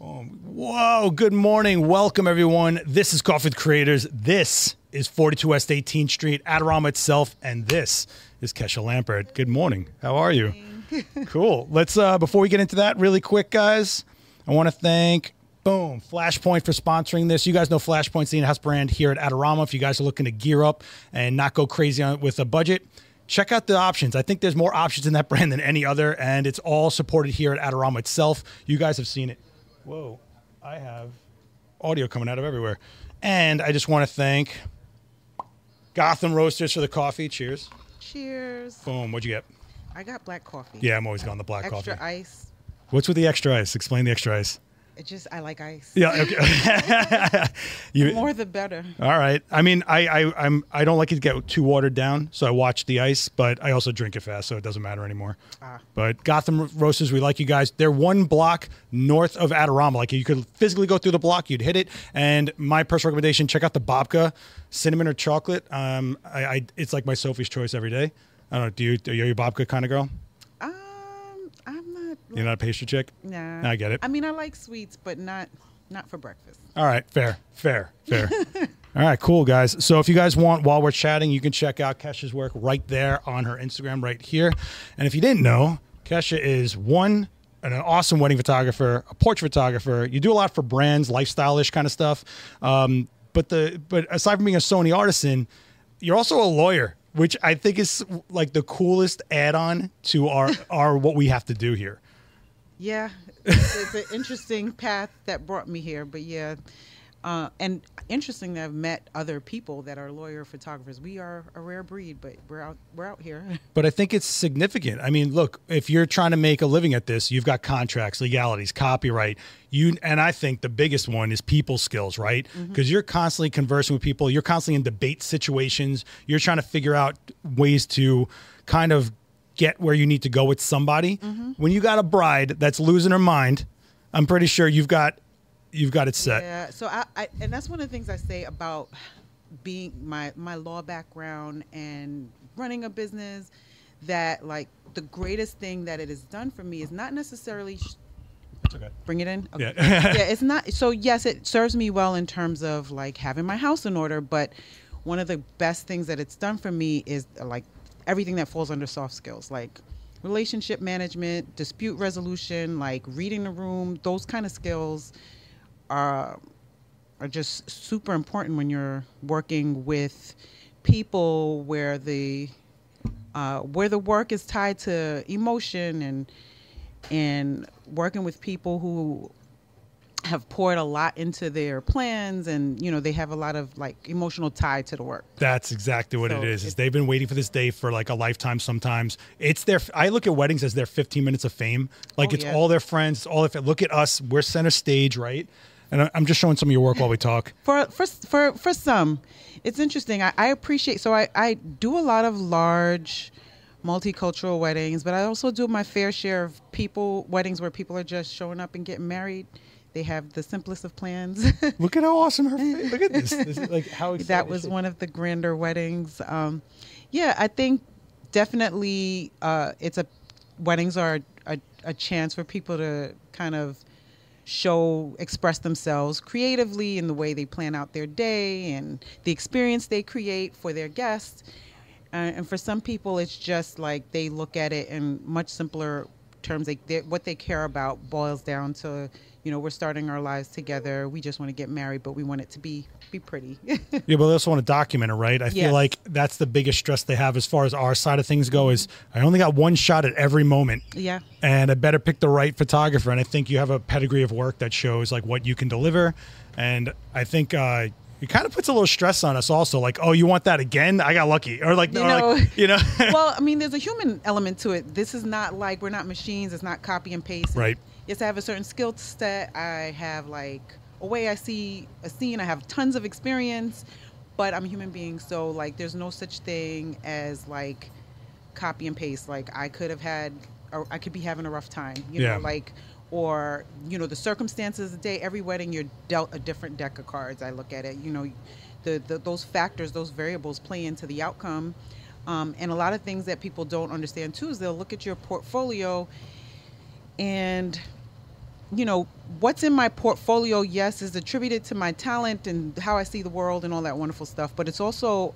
Um, whoa, good morning. Welcome, everyone. This is Coffee with Creators. This is 42 West 18th Street, Adorama itself, and this is Kesha Lambert. Good morning. How are you? cool. Let's, uh, before we get into that, really quick, guys, I want to thank Boom. Flashpoint for sponsoring this. You guys know Flashpoint's the in-house brand here at Adorama. If you guys are looking to gear up and not go crazy on, with a budget, check out the options. I think there's more options in that brand than any other, and it's all supported here at Adorama itself. You guys have seen it. Whoa, I have audio coming out of everywhere. And I just want to thank Gotham Roasters for the coffee. Cheers. Cheers. Boom. What'd you get? I got black coffee. Yeah, I'm always going the black Extra coffee. Extra ice. What's with the extra ice? Explain the extra ice. It just I like ice. Yeah. Okay. you, More the better. All right. I mean, I, I I'm I don't like it to get too watered down, so I watch the ice, but I also drink it fast, so it doesn't matter anymore. Ah. But Gotham Roasters, we like you guys. They're one block north of Adorama. Like you could physically go through the block, you'd hit it. And my personal recommendation: check out the babka, cinnamon or chocolate. Um, I, I it's like my Sophie's choice every day. I don't know. Do you are you a babka kind of girl? You're not a pastry chick. Nah. I get it. I mean, I like sweets, but not not for breakfast. All right, fair, fair, fair. All right, cool, guys. So if you guys want, while we're chatting, you can check out Kesha's work right there on her Instagram, right here. And if you didn't know, Kesha is one an awesome wedding photographer, a portrait photographer. You do a lot for brands, lifestyle-ish kind of stuff. Um, but the but aside from being a Sony artisan, you're also a lawyer, which I think is like the coolest add-on to our our what we have to do here. Yeah, it's, it's an interesting path that brought me here, but yeah. Uh, and interesting that I've met other people that are lawyer photographers. We are a rare breed, but we're out we're out here. But I think it's significant. I mean, look, if you're trying to make a living at this, you've got contracts, legalities, copyright. You and I think the biggest one is people skills, right? Because you're constantly conversing with people, you're constantly in debate situations, you're trying to figure out ways to kind of get where you need to go with somebody. When you got a bride that's losing her mind, I'm pretty sure you've got you've got it set. Yeah. So I, I and that's one of the things I say about being my my law background and running a business that like the greatest thing that it has done for me is not necessarily sh- Okay. bring it in. Yeah. yeah, it's not. So yes, it serves me well in terms of like having my house in order. But one of the best things that it's done for me is like everything that falls under soft skills, like relationship management, dispute resolution, like reading the room. Those kind of skills are are just super important when you're working with people where the uh, where the work is tied to emotion and and working with people who have poured a lot into their plans and you know they have a lot of like emotional tie to the work That's exactly what So it is. Is they've been waiting for this day for like a lifetime. Sometimes it's their. I look at weddings as their 15 minutes of fame. Like Oh, it's yeah. all their friends. It's all their. Look at us. We're center stage, right? And I- I'm just showing some of your work while we talk. for for for for some it's interesting i, I appreciate so I, I do a lot of large multicultural weddings but i also do my fair share of people weddings where people are just showing up and getting married they have the simplest of plans Look at how awesome her. Face. Look at this. this like how that was one of the grander weddings um, yeah i think definitely uh, it's a weddings are a, a chance for people to kind of show express themselves creatively in the way they plan out their day and the experience they create for their guests uh, and for some people it's just like they look at it in much simpler terms like they, what they care about boils down to you know we're starting our lives together we just want to get married but we want it to be be pretty Yeah, but they also want to document it, right? I feel like that's the biggest stress they have as far as our side of things go. Is I only got one shot at every moment. yeah and I better pick the right photographer. And I think you have a pedigree of work that shows like what you can deliver. And I think uh, it kind of puts a little stress on us also. Like, oh, you want that again? I got lucky, or like, You or know- like you know, well, I mean, there's a human element to it. This is not like we're not machines. It's not copy and paste. Right. Yes, I have a certain skill set. I have like a way I see a scene. I have tons of experience, but I'm a human being. So like, there's no such thing as like copy and paste. Like I could have had, or I could be having a rough time. You Yeah. know, like. Or you know the circumstances of the day. Every wedding, you're dealt a different deck of cards. I look at it. You know, the, the those factors, those variables play into the outcome. Um, and a lot of things that people don't understand too is they'll look at your portfolio and you know, what's in my portfolio, yes, is attributed to my talent and how I see the world and all that wonderful stuff, but it's also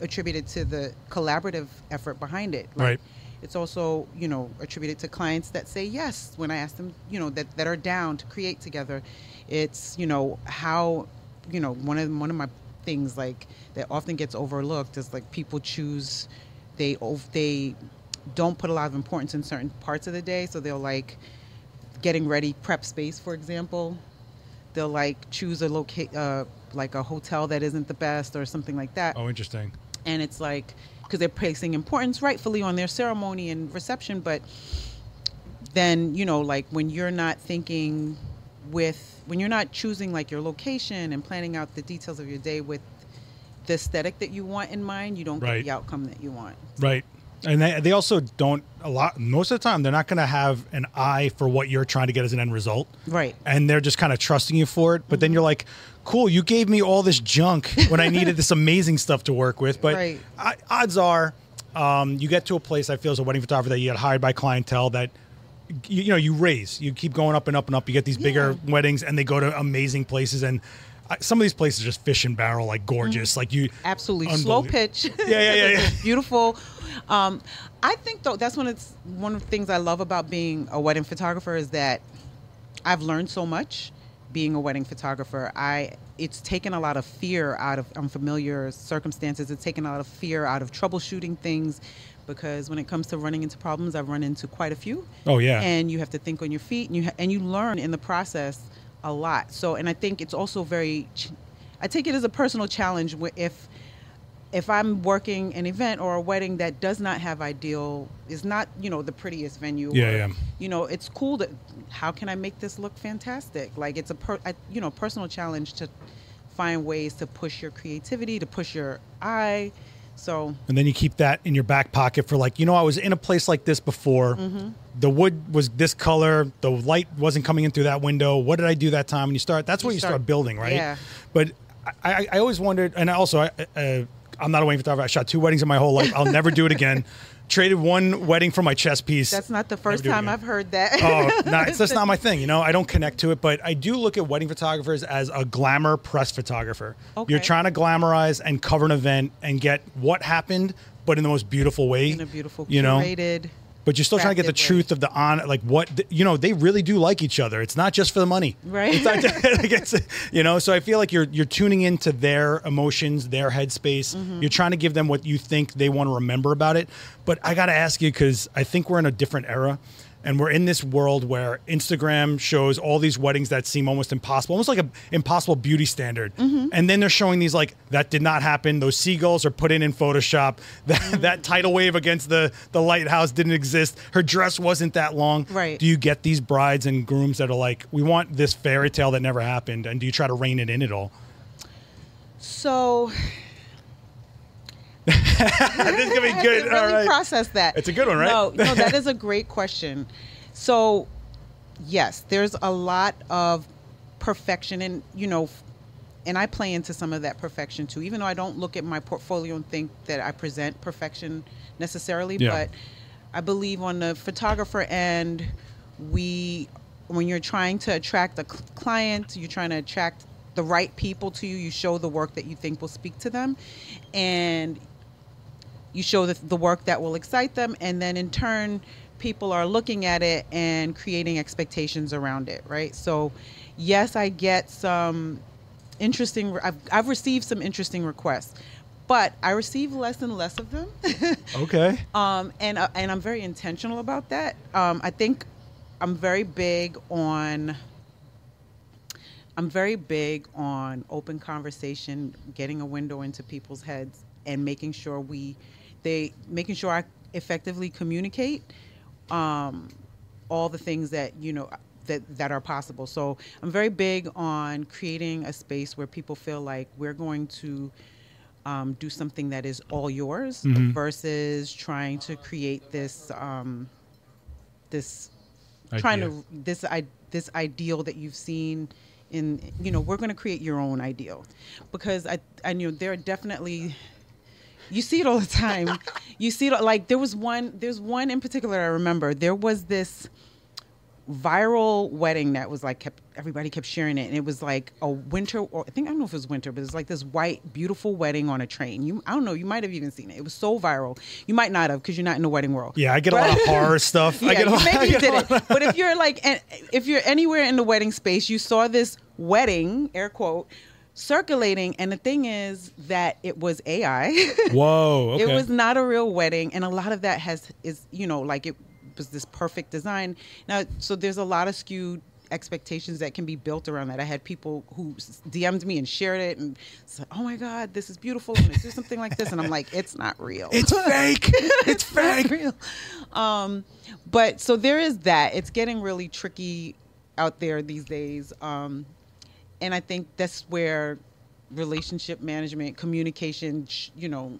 attributed to the collaborative effort behind it. Right. It's also, you know, attributed to clients that say yes when I ask them, you know, that, that are down to create together. It's, you know, how, you know, one of one of my things like that often gets overlooked is like people choose they they don't put a lot of importance in certain parts of the day, so they'll like getting ready prep space, for example. They'll like choose a locate uh, like a hotel that isn't the best or something like that Oh, interesting. and it's like because they're placing importance rightfully on their ceremony and reception but then you know like when you're not thinking with when you're not choosing like your location and planning out the details of your day with the aesthetic that you want in mind you don't Right. get the outcome that you want Right. And they, they also don't a lot most of the time they're not going to have an eye for what you're trying to get as an end result. right And they're just kind of trusting you for it. But then you're like, cool, you gave me all this junk when I needed this amazing stuff to work with. But Right. I, odds are, um, you get to a place, I feel, as a wedding photographer that you get hired by clientele that, you, you know, you raise. You keep going up and up and up. You get these bigger weddings and they go to amazing places. And I, some of these places are just fish and barrel, like gorgeous. Like you, absolutely. Slow pitch. Yeah, yeah, yeah, yeah. beautiful. Um, i think though that's one of the, one of the things i love about being a wedding photographer is that i've learned so much being a wedding photographer. I it's taken a lot of fear out of unfamiliar circumstances. It's taken a lot of fear out of troubleshooting things because when it comes to running into problems i've run into quite a few. Oh, yeah. and you have to think on your feet and you ha- and you learn in the process a lot so and i think it's also very i take it as a personal challenge if if i'm working an event or a wedding that does not have ideal is not you know the prettiest venue Yeah, or, yeah. you know it's cool that how can i make this look fantastic like it's a per, I, you know personal challenge to find ways to push your creativity to push your eye so and then you keep that in your back pocket for like you know i was in a place like this before. Mm-hmm. the wood was this color. The light wasn't coming in through that window. What did i do that time? And you start that's You where you start, start- building right? Yeah. but I, I, I always wondered and also I, uh, i'm not a wedding photographer. I shot two weddings in my whole life. I'll never do it again traded one wedding for my chess piece that's not the first time i've heard that oh, not, it's just not my thing. You know, I don't connect to it, but I do look at wedding photographers as a glamour press photographer. Okay. You're trying to glamorize and cover an event and get what happened, but in the most beautiful way. in a beautiful you know, curated but you're still trying to get the truth of the on, like what you know. They really do like each other. It's not just for the money, Right. It's not just, like it's, you know. So I feel like you're you're tuning into their emotions, their headspace. Mm-hmm. You're trying to give them what you think they want to remember about it. But I got to ask you because I think we're in a different era. And we're in this world where Instagram shows all these weddings that seem almost impossible, almost like an impossible beauty standard. Mm-hmm. And then they're showing these like that did not happen. Those seagulls are put in in Photoshop. That Mm-hmm. that tidal wave against the the lighthouse didn't exist. Her dress wasn't that long. Right. Do you get these brides and grooms that are like, we want this fairy tale that never happened, and do you try to rein it in at all? So this is gonna be good. really all right. process that. It's a good one, right? No, no, that is a great question. So, yes, there's a lot of perfection, and you know, and I play into some of that perfection too. Even though I don't look at my portfolio and think that I present perfection necessarily, Yeah. but I believe on the photographer end, we when you're trying to attract a cl- client, you're trying to attract the right people to you. You show the work that you think will speak to them, and you show the, the work that will excite them and then in turn people are looking at it and creating expectations around it right so yes i get some interesting i've, I've received some interesting requests but i receive less and less of them Okay. um, and uh, and I'm very intentional about that. Um, I think I'm very big on. I'm very big on open conversation, getting a window into people's heads, and making sure we, they, making sure I effectively communicate, um, all the things that you know that that are possible. So I'm very big on creating a space where people feel like we're going to um, do something that is all yours versus trying to create this um, this trying to this I, this ideal that you've seen in you know we're going to create your own ideal. Because I I know there are definitely you see it all the time. You see it like there was one there's one in particular I remember. There was this viral wedding that was like kept everybody kept sharing it and it was like a winter or I think I don't know if it was winter but it was like this white beautiful wedding on a train. You I don't know you might have even seen it. It was so viral. You might not have because you're not in the wedding world. Yeah, I get a lot of horror stuff. I get a lot, maybe you lot- didn't. But if you're like, if you're anywhere in the wedding space, you saw this wedding, air quote, circulating, and the thing is that it was AI. Whoa. Okay. It was not a real wedding, and a lot of that has is you know like it was this perfect design. Now, so there's a lot of skewed expectations that can be built around that. I had people who DM'd me and shared it and said, "Oh my God, this is beautiful. I'm do something like this," and I'm like, "It's not real. It's fake. It's not fake. real." Um, but so there is that. It's getting really tricky out there these days, um, and I think that's where relationship management, communication, you know,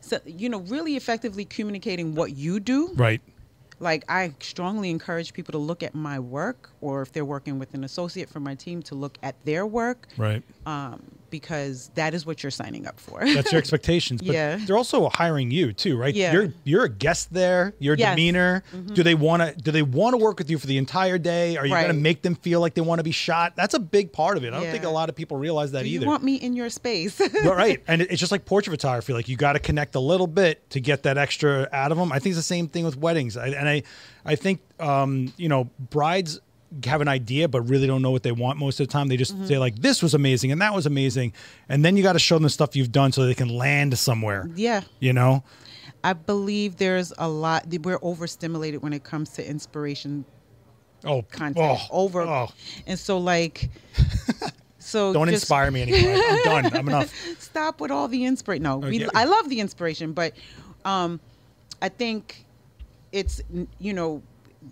so you know, really effectively communicating what you do Right. like I strongly encourage people to look at my work, or if they're working with an associate from my team, to look at their work, Right. um, because that is what you're signing up for. That's your expectations. But Yeah. they're also hiring you too, right? Yeah. You're you're a guest there. Your Yes. Mm-hmm. demeanor. Do they want to? Do they want to work with you for the entire day? Are you going to make them feel like they want to be shot? That's a big part of it. I don't Yeah. think a lot of people realize that Do either. you want me in your space? But, right. And it's just like portrait photography. Like you got to connect a little bit to get that extra out of them. I think it's the same thing with weddings. I, and I, I think, um, you know, brides have an idea, but really don't know what they want most of the time. They just Mm-hmm. say like, this was amazing and that was amazing. And then you got to show them the stuff you've done so they can land somewhere, yeah, you know? I believe there's a lot. We're overstimulated when it comes to inspiration Oh, content. oh, Over, oh. and so like, so Don't just- inspire me anymore. I'm done. I'm enough. stop with all the inspiration. No, we. I love the inspiration, but um, I think it's you know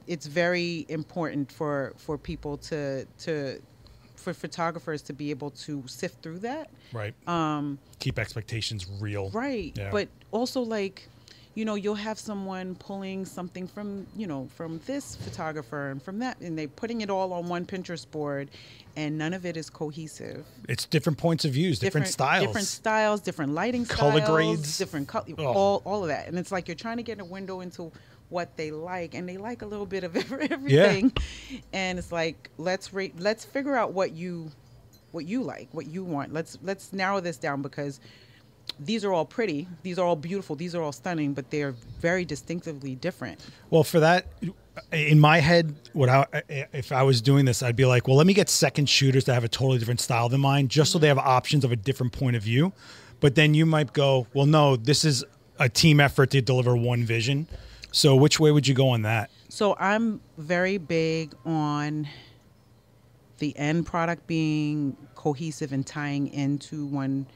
it's very important for for people to to for photographers to be able to sift through that. Right. Um, Keep expectations real. right, Yeah. but also like you know you'll have someone pulling something from you know from this photographer and from that and they're putting it all on one pinterest board and none of it is cohesive It's different points of views, different, styles. different styles, different lighting Color styles, grades. different color, Ugh. all all of that. And it's like you're trying to get a window into what they like, and they like a little bit of everything. yeah. And it's like let's rate, let's figure out what you what you like, what you want. Let's let's narrow this down because these are all pretty, these are all beautiful, these are all stunning, but they're very distinctively different. Well, for that, in my head, what I if I was doing this, I'd be like, well, let me get second shooters that have a totally different style than mine, just so they mm-hmm. have options of a different point of view. But then you might go, well, no, this is a team effort to deliver one vision. So which way would you go on that? So I'm very big on the end product being cohesive and tying into one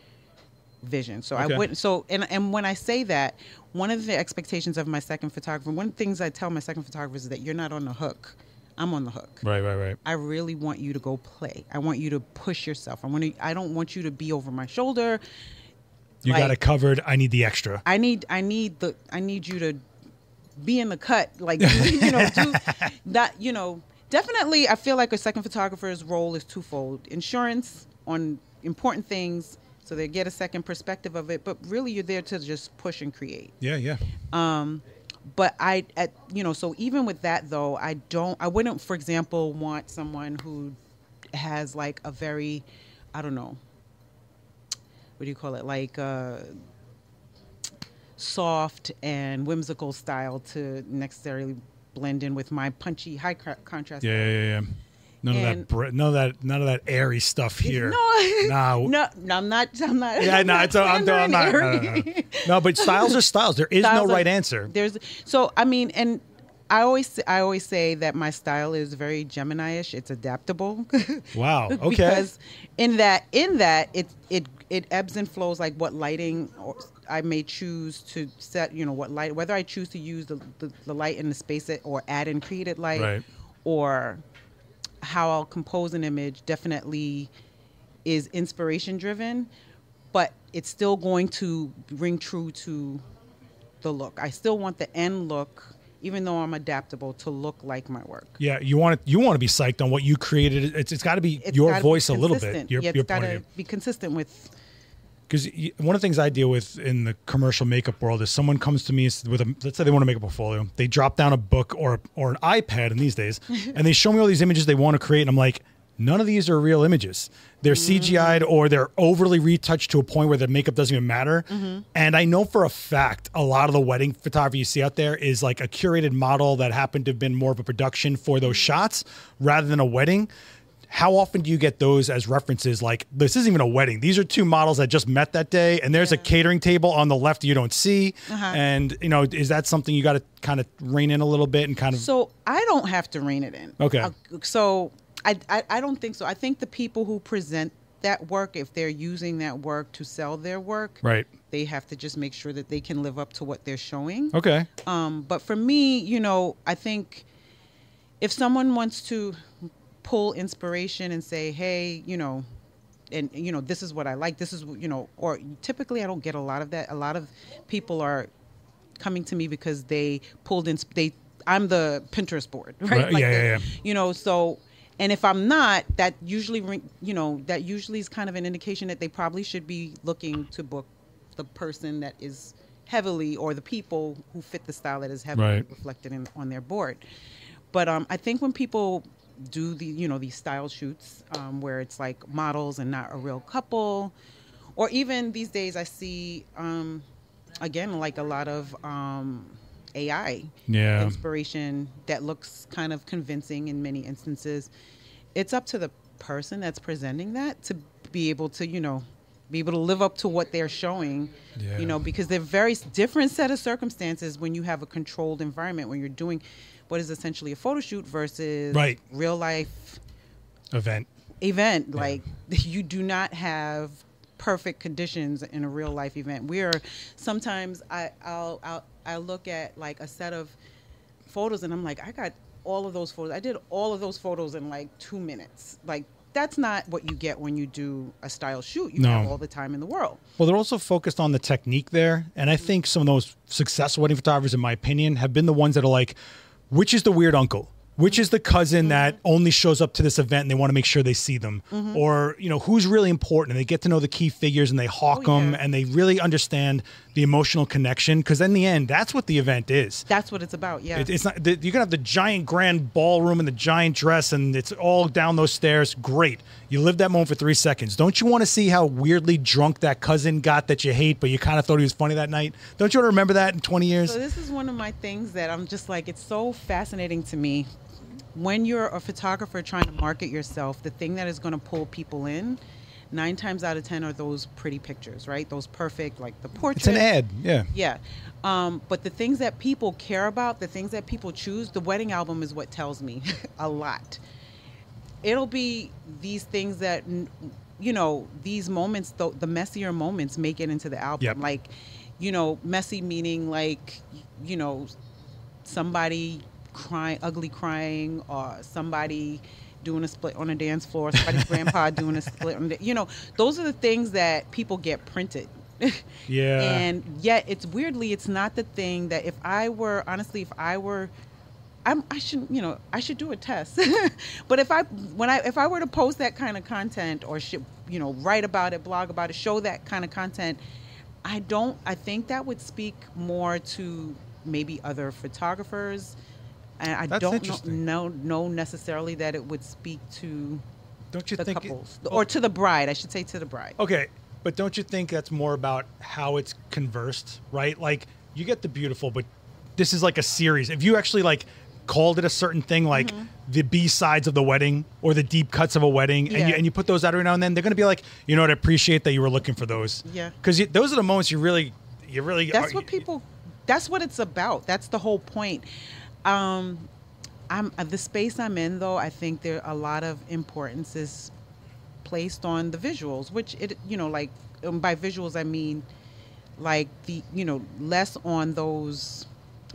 vision. So Okay. I wouldn't so and and when I say that, one of the expectations of my second photographer, one of the things I tell my second photographers is that you're not on the hook. I'm on the hook. Right, right, right. I really want you to go play. I want you to push yourself. I want to I don't want you to be over my shoulder. You Like- got it covered. I need the extra. I need I need the I need you to be in the cut, like you know, do that. You know, definitely. I feel like a second photographer's role is twofold: insurance on important things, so they get a second perspective of it. But really, you're there to just push and create. Yeah, yeah. Um, but I, at, you know, so even with that though, I don't, I wouldn't, for example, want someone who has like a very, I don't know, what do you call it, like uh, soft and whimsical style to necessarily blend in with my punchy high contrast. Yeah, yeah, yeah. None of that, br- none of that, none of that airy stuff here. No, Nah. no, no, I'm not. I'm not. Yeah, no, it's, I'm, I'm, I'm not. No, no, no. No, but styles are styles. There is Styles no are- right answer. There's so I mean, and I always I always say that my style is very Gemini-ish. It's adaptable. Wow. Okay. because in that in that it it it ebbs and flows like what lighting or I may choose to set. You know what light whether I choose to use the the, the light in the space it, or add in created light Right. or how I'll compose an image definitely is inspiration driven, but it's still going to ring true to the look. I still want the end look, even though I'm adaptable, to look like my work. Yeah, you want to you want to be psyched on what you created. It's it's got to be It's your gotta be voice a little bit. Your, yeah, your it's got point of to be consistent with because one of the things I deal with in the commercial makeup world is someone comes to me with a let's say they want to make a portfolio, they drop down a book or or an iPad in these days, and they show me all these images they want to create, and I'm like, none of these are real images. They're mm. CGI'd or they're overly retouched to a point where the makeup doesn't even matter. Mm-hmm. And I know for a fact a lot of the wedding photography you see out there is like a curated model that happened to have been more of a production for those mm. shots rather than a wedding. How often do you get those as references? Like, this isn't even a wedding. These are two models that just met that day, and there's a catering table on the left you don't see. Uh-huh. And, you know, is that something you got to kind of rein in a little bit and kind of. So I don't have to rein it in. Okay. Uh, so I, I I don't think so. I think the people who present that work, if they're using that work to sell their work, right. they have to just make sure that they can live up to what they're showing. Okay. Um, but for me, you know, I think if someone wants to pull inspiration and say, hey, you know, and you know, this is what I like. This is you know, or typically I don't get a lot of that. A lot of people are coming to me because they pulled in. They I'm the Pinterest board, right? Right, yeah, the- yeah, yeah. You know, so. And if I'm not, that usually, ring- you know, that usually is kind of an indication that they probably should be looking to book the person that is heavily, or the people who fit the style that is heavily Right. reflected in, on their board. But um, I think when people do the, you know, these style shoots um, where it's like models and not a real couple, or even these days I see, um, again, like a lot of um, AI Yeah. inspiration that looks kind of convincing in many instances. It's up to the person that's presenting that to be able to, you know, be able to live up to what they're showing, Yeah. you know, because they're very different set of circumstances when you have a controlled environment when you're doing what is essentially a photo shoot versus Right. real life Event. event. Like you do not have perfect conditions in a real life event. We are sometimes I I'll I'll I look at like a set of photos and I'm like I got all of those photos. I did all of those photos in like 2 minutes. Like that's not what you get when you do a style shoot. You No. have all the time in the world. Well, they're also focused on the technique there. And I mm-hmm. think some of those successful wedding photographers, in my opinion, have been the ones that are like, which is the weird uncle? Which is the cousin that mm-hmm. only shows up to this event and they want to make sure they see them? Mm-hmm. Or, you know, who's really important? And they get to know the key figures and they hawk Oh, them yeah. and they really understand the emotional connection. Because in the end, that's what the event is. That's what it's about. Yeah. It, it's not the, you can have the giant grand ballroom and the giant dress, and it's all down those stairs. Great, you lived that moment for three seconds. Don't you want to see how weirdly drunk that cousin got that you hate, but you kind of thought he was funny that night? Don't you want to remember that in twenty years? So this is one of my things that I'm just like it's so fascinating to me. When you're a photographer trying to market yourself, the thing that is going to pull people in, nine times out of ten are those pretty pictures, right? Those perfect, like the portrait. It's an ad, yeah. Yeah. Um, but the things that people care about, the things that people choose, the wedding album is what tells me a lot. It'll be these things that, you know, these moments, the, the messier moments make it into the album. Yep. Like, you know, messy meaning like, you know, somebody crying, ugly crying, or somebody doing a split on a dance floor, somebody's grandpa doing a split on the, you know, those are the things that people get printed. Yeah. And yet, it's weirdly, it's not the thing that if I were honestly, if I were, I'm, I shouldn't, you know, I should do a test. but if I, when I, if I were to post that kind of content or should, you know, write about it, blog about it, show that kind of content, I don't. I think that would speak more to maybe other photographers, and I That's don't know, know necessarily that it would speak to Don't you the think? it- couples oh. or to the bride. I should say to the bride. Okay, but don't you think that's more about how it's conversed, right? Like you get the beautiful, but this is like a series. If you actually like called it a certain thing, like Mm-hmm. the B sides of the wedding or the deep cuts of a wedding, and, you, and you put those out every now and then, they're going to be like, you know what? I appreciate that you were looking for those. Yeah. because those are the moments you really, you really. That's are- what people. That's what it's about. That's the whole point. Um, I'm uh, the space I'm in, though. I think there a lot of importance is placed on the visuals, which it you know like um, by visuals I mean like the you know less on those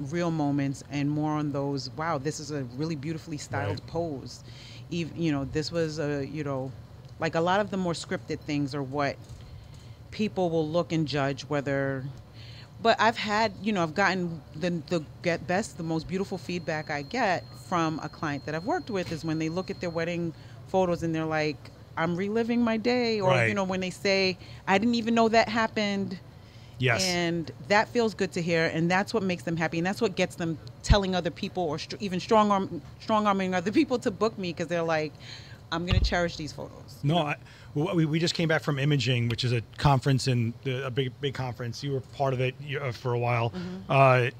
real moments and more on those wow this is a really beautifully styled Right. pose even you know this was a you know like a lot of the more scripted things are what people will look and judge whether but I've had, you know, I've gotten the the get best, the most beautiful feedback I get from a client that I've worked with is when they look at their wedding photos and they're like, I'm reliving my day, or Right. you know, when they say I didn't even know that happened. Yes. And that feels good to hear, and that's what makes them happy, and that's what gets them telling other people, or str- even strong arm, strong arming other people to book me because they're like, "I'm going to cherish these photos." No, I, we, we just came back from Imaging, which is a conference and a big big conference. You were part of it uh, for a while, uh,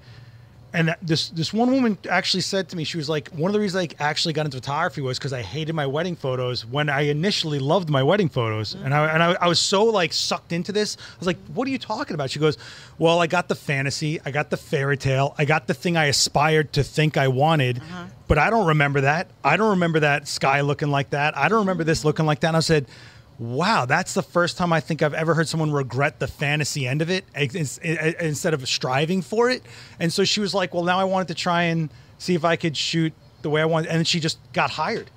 and this this one woman actually said to me, she was like, one of the reasons I actually got into photography was because I hated my wedding photos when I initially loved my wedding photos, mm-hmm. and I and I, I was so like sucked into this. I was like, what are you talking about? She goes, well, I got the fantasy, I got the fairy tale, I got the thing I aspired to think I wanted. Uh-huh. But I don't remember that. I don't remember that sky looking like that. I don't remember this looking like that. And I said, wow, that's the first time I think I've ever heard someone regret the fantasy end of it instead of striving for it. And so she was like, well, now I wanted to try and see if I could shoot the way I wanted. And she just got hired.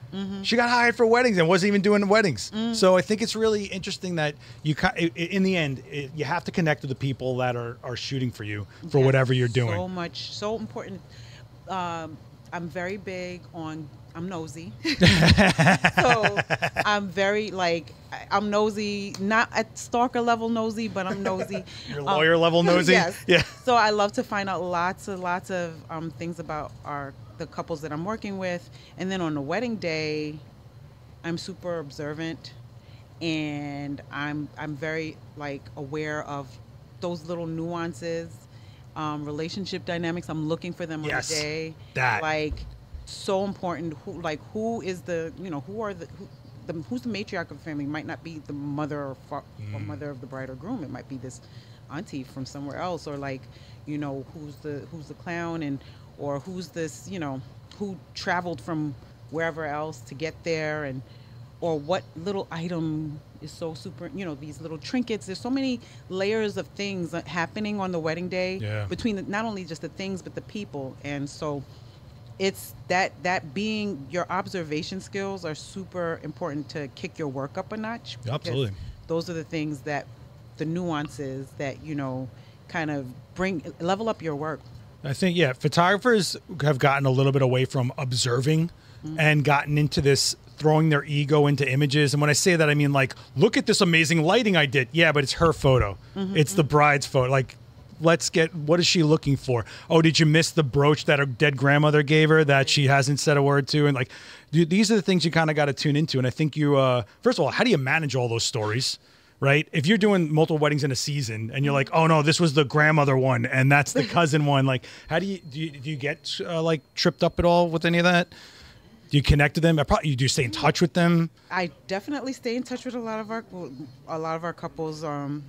She got hired for weddings and wasn't even doing weddings. So I think it's really interesting that you, in the end, you have to connect with the people that are, are shooting for you for Yes, whatever you're doing. So much, so important. Um, I'm very big on. I'm nosy, so I'm very like I'm nosy, not at stalker level nosy, but I'm nosy. Your Um, lawyer level nosy? yes. Yeah. So I love to find out lots and lots of um, things about our the couples that I'm working with, and then on the wedding day, I'm super observant, and I'm I'm very like aware of those little nuances, um, relationship dynamics. I'm looking for them Yes, on the day. that. like so important. Who like who is the you know who are the who, the, who's the matriarch of the family? Might not be the mother or, fa- or Mm. mother of the bride or groom. It might be this auntie from somewhere else, or like you know who's the who's the clown and or who's this you know who traveled from wherever else to get there and or what little item is so super you know these little trinkets there's so many layers of things happening on the wedding day Yeah. between the, not only just the things but the people and so it's that that being your observation skills are super important to kick your work up a notch Absolutely. those are the things that the nuances that you know kind of bring level up your work I think yeah, photographers have gotten a little bit away from observing mm-hmm. and gotten into this throwing their ego into images. And when I say that, I mean like, look at this amazing lighting I did. Yeah, but it's her photo. Mm-hmm, it's the mm-hmm. bride's photo. Like, let's get what is she looking for? Oh, did you miss the brooch that her dead grandmother gave her that she hasn't said a word to? And like, dude, these are the things you kind of got to tune into. And I think you, uh, first of all, how do you manage all those stories? right? If you're doing multiple weddings in a season and you're like, oh no, this was the grandmother one and that's the cousin one, like, how do you do? You, do you get uh, like tripped up at all with any of that? Do you connect to them? I probably you do stay in touch with them. I definitely stay in touch with a lot of our a lot of our couples. Um,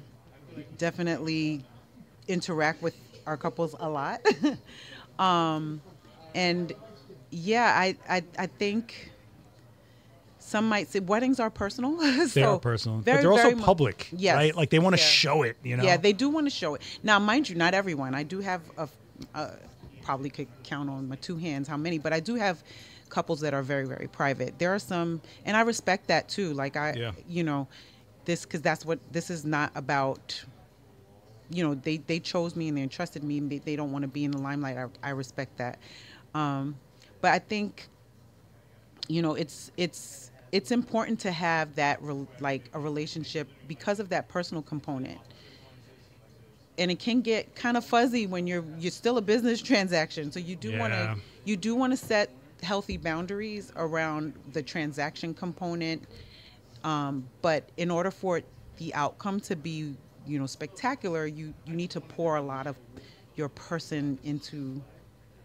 definitely interact with our couples a lot, um, and yeah, I, I I think some might say weddings are personal. they are personal, very, but they're also very mu- public, Yes, right? Like they want to yeah. show it, you know. Yeah, they do want to show it. Now, mind you, not everyone. I do have a, uh, probably could count on my two hands how many, but I do have couples that are very, very private. There are some, and I respect that too. Like I, Yeah. you know, this because that's what this is not about. You know, they they chose me and they entrusted me, and they, they don't want to be in the limelight. I, I respect that, um, but I think, you know, it's it's it's important to have that rel like a relationship because of that personal component. And it can get kind of fuzzy when you're you're still a business transaction so you do want to you do want to set healthy boundaries around the transaction component. Um, but in order for the outcome to be you know spectacular you you need to pour a lot of your person into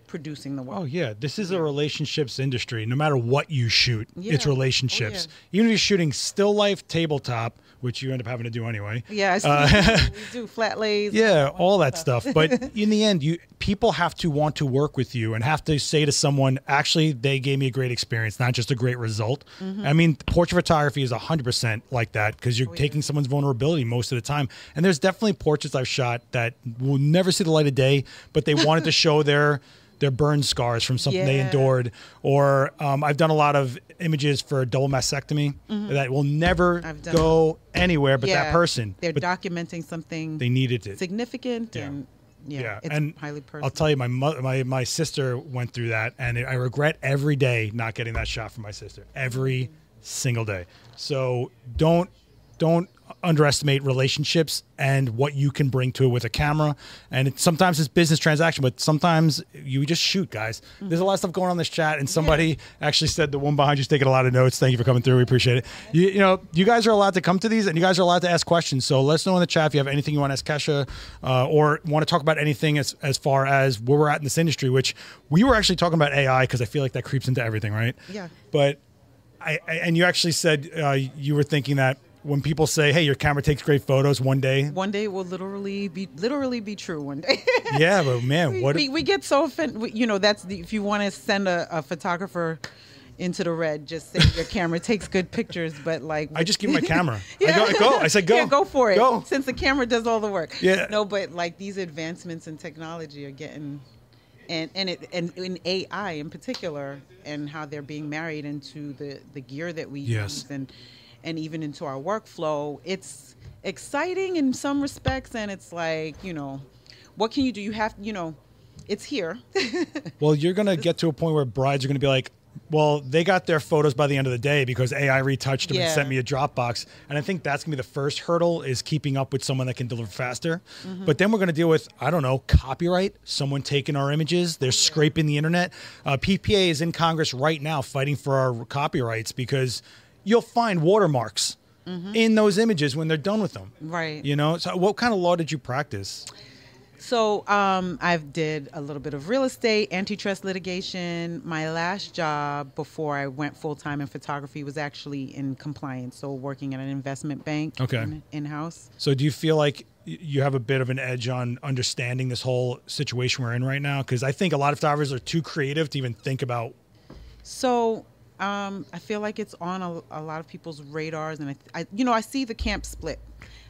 producing the work Oh yeah, this is a relationships industry. No matter what you shoot, it's oh, relationships. Oh, Even if you're shooting still life tabletop, which you end up having to do anyway. yeah I see. we do flat lays Yeah, all that stuff. But in the end, you people have to want to work with you and have to say to someone, actually, they gave me a great experience, not just a great result. Mm-hmm. I mean, portrait photography is 100% like that because Oh, you're taking someone's vulnerability most of the time. And there's definitely portraits I've shot that will never see the light of day, but they wanted to show their their burn scars from something they endured. Or um, I've done a lot of images for a double mastectomy that will never Mm-hmm. Go anywhere but that person. they're But documenting something they needed it. significant Yeah. and yeah, Yeah, it's and highly personal. I'll tell you, my mo- my my sister went through that, and I regret every day not getting that shot from my sister. Every single day. So don't don't underestimate relationships and what you can bring to it with a camera. And it, sometimes it's business transaction, but sometimes you just shoot, guys. There's a lot of stuff going on in this chat, and somebody actually said the one behind you's taking a lot of notes. Thank you for coming through. We appreciate it. You, you know, you guys are allowed to come to these, and you guys are allowed to ask questions. So let us know in the chat if you have anything you want to ask Kesha, uh, or want to talk about anything as as far as where we're at in this industry. Which we were actually talking about AI because I feel like that creeps into everything, right? Yeah. But I, I and you actually said uh, you were thinking that when people say, "Hey, your camera takes great photos," one day, One day it will literally be literally be true. One day. yeah, but man, we, what? we, we get so offended. You know, that's the, if you want to send a, a photographer into the red, just say your camera takes good pictures. But like, I just give my camera. Yeah. I go, I go. I said, go. Yeah, go for it. Go. Since the camera does all the work. Yeah. No, but like these advancements in technology are getting, and and it and in AI in particular, and how they're being married into the the gear that we Yes. use, and and even into our workflow. It's exciting in some respects, and it's like you know, what can you do? You have you know, it's here. Well, you're gonna get to a point where brides are gonna be like, well, they got their photos by the end of the day because AI retouched them and sent me a Dropbox. And I think that's gonna be the first hurdle is keeping up with someone that can deliver faster. Mm-hmm. But then we're gonna deal with I don't know copyright, someone taking our images, they're scraping the internet. Uh, PPA is in Congress right now fighting for our copyrights because you'll find watermarks. In those images when they're done with them, Mm-hmm. Right. You know, so what kind of law did you practice? So um, I've did a little bit of real estate, antitrust litigation. My last job before I went full time in photography was actually in compliance, so working at an investment bank. Okay. In house. So do you feel like you have a bit of an edge on understanding this whole situation we're in right now? Because I think a lot of photographers are too creative to even think about. So um, I feel like it's on a, a lot of people's radars, and I, I, you know, I see the camp split.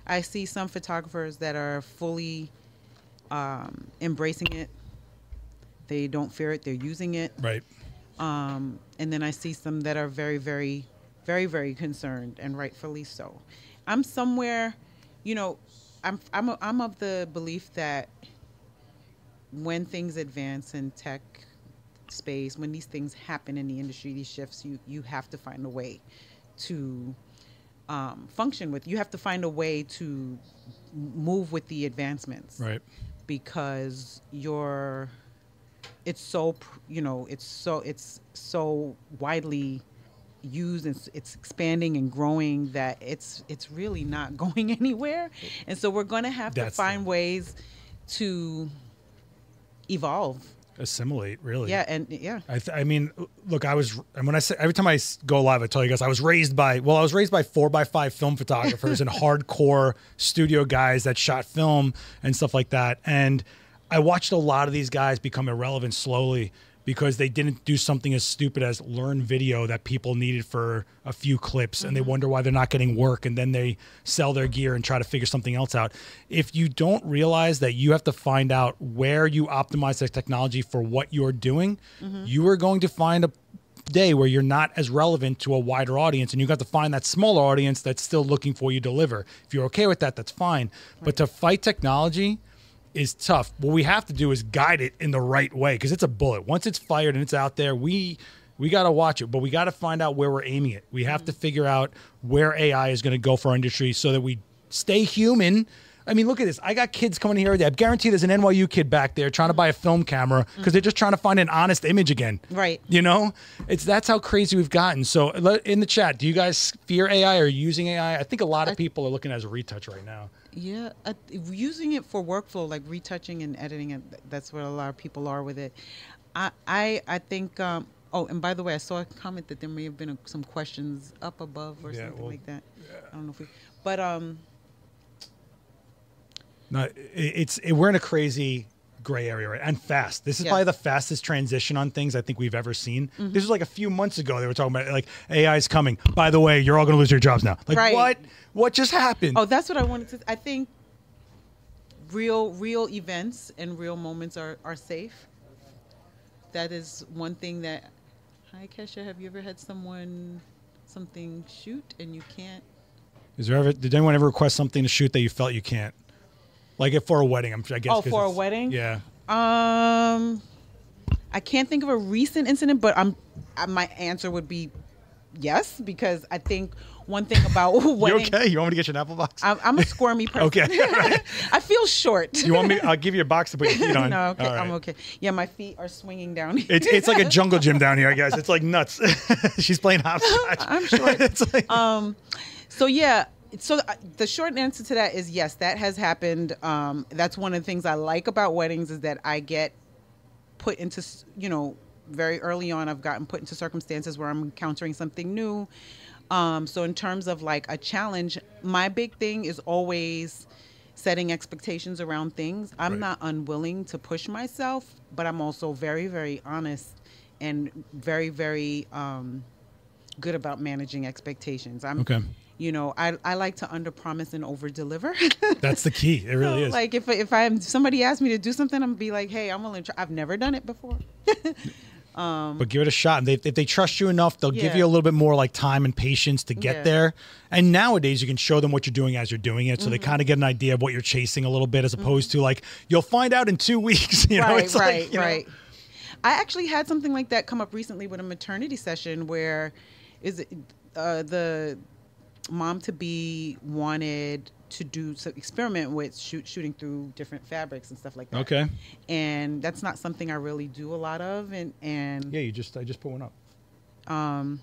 I see some photographers that are fully um, embracing it. They don't fear it. They're using it. Right. um, and then I see some that are very, very, very, very concerned, and rightfully so. I'm somewhere, you know, I'm I'm a, I'm of the belief that when things advance in tech space, when these things happen in the industry, these shifts, you you have to find a way to um, function with. You have to find a way to move with the advancements Right. because you're it's so you know it's so it's so widely used and it's expanding and growing that it's it's really not going anywhere and so we're going to have That's to the- find ways to evolve Assimilate, really. yeah and yeah I, th- I mean, look, I was, and when I say, every time i go live, I tell you guys, I was raised by, well, I was raised by four by five film photographers and hardcore studio guys that shot film and stuff like that. And I watched a lot of these guys become irrelevant slowly because they didn't do something as stupid as learn video that people needed for a few clips and they mm-hmm. wonder why they're not getting work and then they sell their gear and try to figure something else out. If you don't realize that you have to find out where you optimize the technology for what you're doing, mm-hmm. you are going to find a day where you're not as relevant to a wider audience and you got to find that smaller audience that's still looking for you to deliver. If you're okay with that, that's fine. But to fight technology, is tough. What we have to do is guide it in the right way because it's a bullet. Once it's fired and it's out there, we we got to watch it, but we got to find out where we're aiming it. We have to figure out where AI is going to go for our industry so that we stay human. I mean, look at this. I got kids coming here. I guarantee there's an NYU kid back there trying to buy a film camera because they're just trying to find an honest image again. Right. You know, it's that's how crazy we've gotten. So in the chat, do you guys fear AI or using AI? I think a lot of people are looking at it as a retouch right now. Yeah, uh, using it for workflow, like retouching and editing it. That's what a lot of people are with it. I, I, I think. Um, oh, and by the way, I saw a comment that there may have been a, some questions up above or Yeah, something well, like that. I don't know if we, but um, No, it- it's it, we're in a crazy gray area right and fast. This is Yes. probably the fastest transition on things I think we've ever seen. Mm-hmm. This was like a few months ago they were talking about like AI is coming. By the way, you're all going to lose your jobs now. Like Right. what? What just happened? oh, that's what I wanted to. I think real, real events and real moments are are safe. That is one thing that. Hi, Kesha. Have you ever had someone something shoot and you can't? Is there ever did anyone ever request something to shoot that you felt you can't? Like if for a wedding, I'm I guess. Oh, for a wedding? Yeah. Um, I can't think of a recent incident, but I'm uh, my answer would be yes, because I think one thing about You okay? You want me to get you an apple box? I'm, I'm a squirmy person. Okay, right. I feel short. you want me? I'll give you a box to put your feet on. no, okay, right. I'm okay. Yeah, my feet are swinging down. here. It's it's like a jungle gym down here, guys. It's like nuts. She's playing hopscotch. I'm short. it's like, um, so yeah. So uh, the short answer to that is yes, that has happened. Um, that's one of the things I like about weddings is that I get put into, you know, very early on. I've gotten put into circumstances where I'm encountering something new. Um, so in terms of like a challenge, my big thing is always setting expectations around things. I'm Right. not unwilling to push myself, but I'm also very, very honest and very, very um, good about managing expectations. I'm Okay. You know, I, I like to under promise and over deliver. that's the key. It really is. Like if if I if somebody asked me to do something, I'm gonna be like, hey, I'm willing. To try. I've never done it before. but give it a shot. And they, if they trust you enough, they'll give you a little bit more like time and patience to get Yeah. there. And nowadays, you can show them what you're doing as you're doing it, so Mm-hmm. they kind of get an idea of what you're chasing a little bit, as opposed to like you'll find out in two weeks. You know, right, it's like, right, know, right. I actually had something like that come up recently with a maternity session where is it, uh, the mom to be wanted to do some experiment with shoot, shooting through different fabrics and stuff like that. Okay. And that's not something I really do a lot of, and and Yeah, you just I just put one up. um,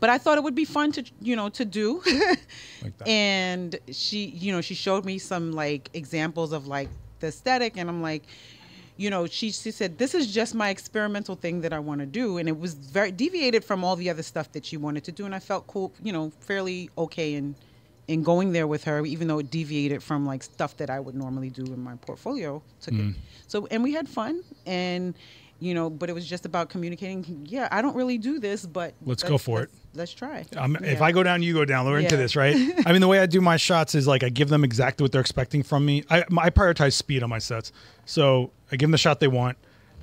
but I thought it would be fun to you know to do. Like that. and she you know she showed me some like examples of like the aesthetic and i'm like you know she, she said this is just my experimental thing that i want to do and it was very deviated from all the other stuff that she wanted to do and i felt cool you know fairly okay in in going there with her even though it deviated from like stuff that i would normally do in my portfolio took Mm. it so and we had fun and you know but it was just about communicating yeah i don't really do this but Let's go for it. Let's, try Um, If I go down, you go down. We're into this, right? I mean, the way I do my shots is like I give them exactly what they're expecting from me. I, I prioritize speed on my sets, so I give them the shot they want.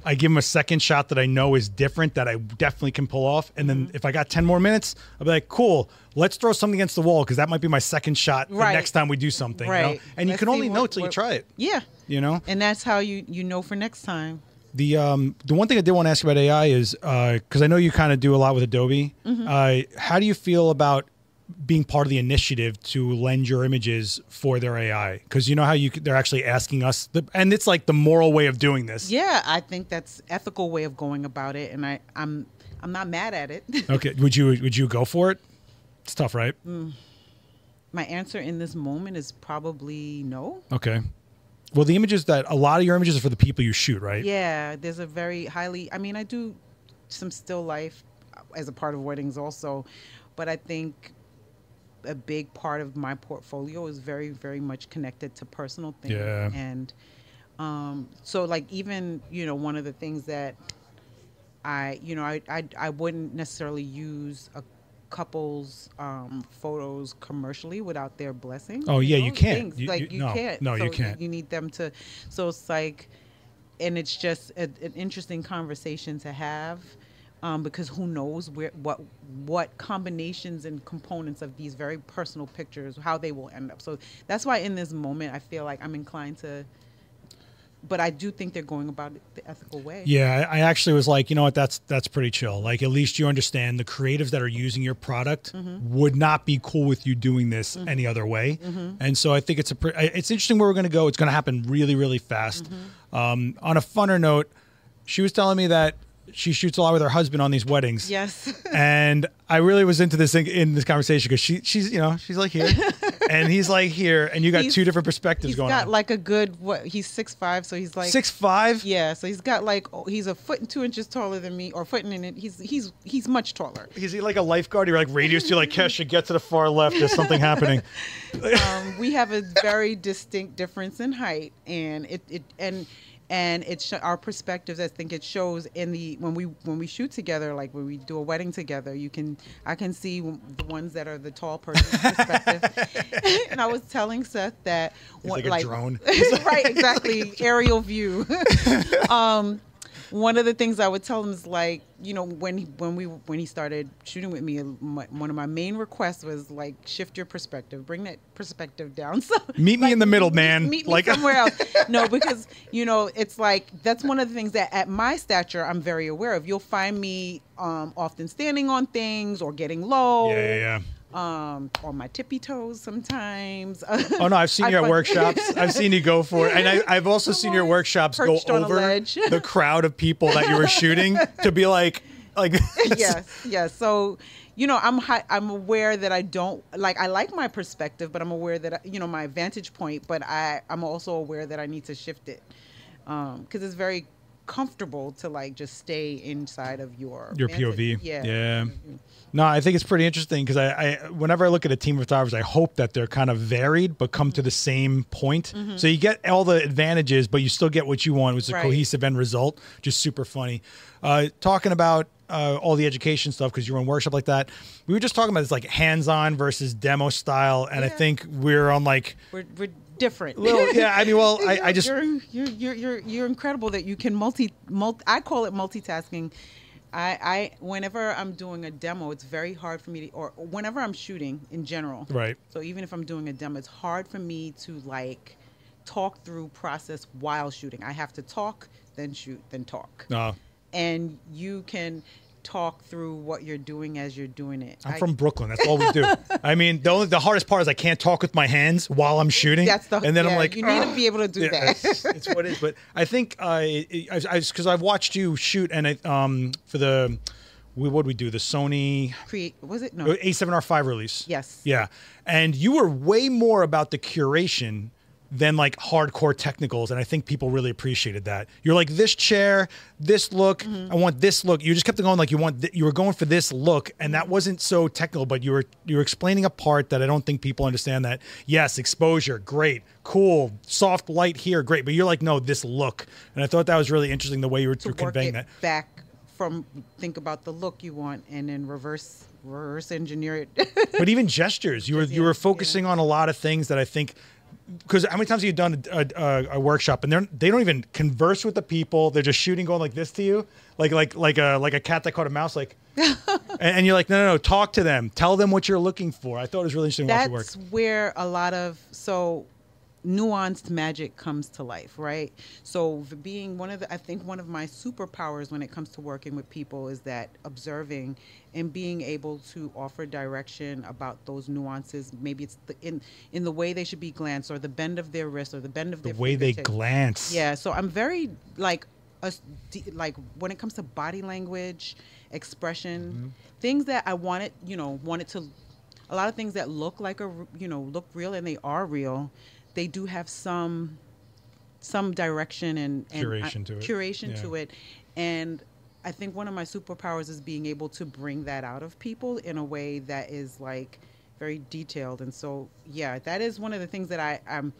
I give them a second shot that I know is different that I definitely can pull off, and then Mm-hmm. if I got ten more minutes, I'll be like, "Cool, let's throw something against the wall because that might be my second shot the Right. next time we do something." you know? Right. And you Let's can only what- know till you try it. yeah You know. and that's how you you know for next time The um the one thing I did want to ask you about AI is because I know you kind of do a lot with Adobe. Mm-hmm. Uh, how do you feel about being part of the initiative to lend your images for their AI? Because you know how you they're actually asking us, the, and it's like the moral way of doing this. Yeah, I think that's ethical way of going about it, and I, I'm I'm not mad at it. Okay, would you would you go for it? It's tough, right? Mm. My answer in this moment is probably no. Okay. Well, the images that a lot of your images are for the people you shoot, right? Yeah, there's a very highly. I mean, I do some still life as a part of weddings also, but I think a big part of my portfolio is very very much connected to personal things. Yeah. And um, so, like even you know one of the things that I you know I I, I wouldn't necessarily use a couple's um, photos commercially without their blessing. Oh, yeah, you know, can't. You- like you- you, no, can't. no, you can't. You need them to. So it's like, and it's just a, an interesting conversation to have. Um, because who knows where what what combinations and components of these very personal pictures how they will end up so that's why in this moment i feel like i'm inclined to but i do think they're going about it the ethical way Yeah, I actually was like, you know what, that's that's pretty chill. Like at least you understand the creatives that are using your product Mm-hmm. would not be cool with you doing this any other way. And so I think it's a pre- it's interesting where we're going to go. It's going to happen really really fast. Mm-hmm. Um, on a funner note, she was telling me that she shoots a lot with her husband on these weddings. yes And I really was into this in, in this conversation because she she's you know she's like here and he's like here and you got He's- two different perspectives he's going He's got on. like a good what he's six five so he's like Six five. yeah so he's got like oh, he's a foot and two inches taller than me or foot and it he's he's he's much taller Is he like a lifeguard? You're like radius to like Kesha, get to the far left. There's something happening. um, we have a very distinct difference in height, and it, it and and it's sh- our perspectives. I think it shows in the when we when we shoot together, like when we do a wedding together. You can I can see the ones that are the tall person's perspective, and I was telling Seth that what like a drone. right? Exactly, aerial view. um, one of the things I would tell him is like you know, when he, when we when he started shooting with me, my, one of my main requests was like shift your perspective, bring that perspective down. So Meet me in the middle, meet- man. Meet me Like- somewhere else. No, because you know, it's like that's one of the things that at my stature I'm very aware of. You'll find me um, often standing on things or getting low. Yeah, yeah, yeah. Um, on my tippy toes sometimes. Oh no, I've seen you at workshops. I've seen you go for it, and I, I've also seen your workshops go perched on a over the crowd of people that you were shooting to be like, like. yes, yes. So, you know, I'm hi- I'm aware that I don't like. I like my perspective, but I'm aware that you know my vantage point. But I I'm also aware that I need to shift it because it's very comfortable to like just stay inside of your Your vantage- POV. Yeah. Yeah. No, I think it's pretty interesting because I, I, whenever I look at a team of photographers, I hope that they're kind of varied but come to the same point. So you get all the advantages, but you still get what you want, which is a Mm-hmm. Right. cohesive end result. Just super funny. Uh, talking about uh, all the education stuff because you were in workshop like that. We were just talking about this like hands-on versus demo style, and I think we're on like We're we're different. little. Yeah, I mean, well, I, I just you're, you're you're you're you're incredible that you can multi multi. I call it multitasking. I I whenever I'm doing a demo, it's very hard for me to, or whenever I'm shooting in general. Right. So even if I'm doing a demo, it's hard for me to like talk through process while shooting. I have to talk, then shoot, then talk, no. and you can talk through what you're doing as you're doing it. I'm I- from Brooklyn. That's all we do. I mean, the only the hardest part is I can't talk with my hands while I'm shooting. That's the and then I'm like, you need "Ugh." to be able to do Yeah, that. It's, it's what it is. But I think I because I've watched you shoot and I, um for the we what we do the Sony Create was it no? A7R5 release. Yes. Yeah, and you were way more about the curation than like hardcore technicals and i think people really appreciated that you're like this chair this look Mm-hmm. i want this look you just kept going like you want th- you were going for this look and that wasn't so technical but you were you were explaining a part that i don't think people understand that yes exposure great cool soft light here great but you're like no this look and i thought that was really interesting the way you were, to conveying it that back from think about the look you want and then reverse reverse engineer it. but even gestures you were you were focusing on a lot of things that i think because how many times have you done a, a, a workshop and they're they don't even converse with the people they're just shooting going like this to you? Like like like a like a cat that caught a mouse like and, and you're like no no no talk to them. Tell them what you're looking for. I thought it was really interesting to watch That's work. Where a lot of so nuanced magic comes to life, right? So being one of the I think one of my superpowers when it comes to working with people is that observing and being able to offer direction about those nuances. Maybe it's the, in in the way they should be glanced or the bend of their wrist or the bend of the their way they glance Yeah, so I'm very like a, like when it comes to body language, expression, Mm-hmm. things that I wanted, you know, wanted to a lot of things that look like a you know, look real and they are real. They do have some some direction and, and Curation to it. Curation Yeah. to it. And I think one of my superpowers is being able to bring that out of people in a way that is like very detailed. And so, yeah, that is one of the things that I, I'm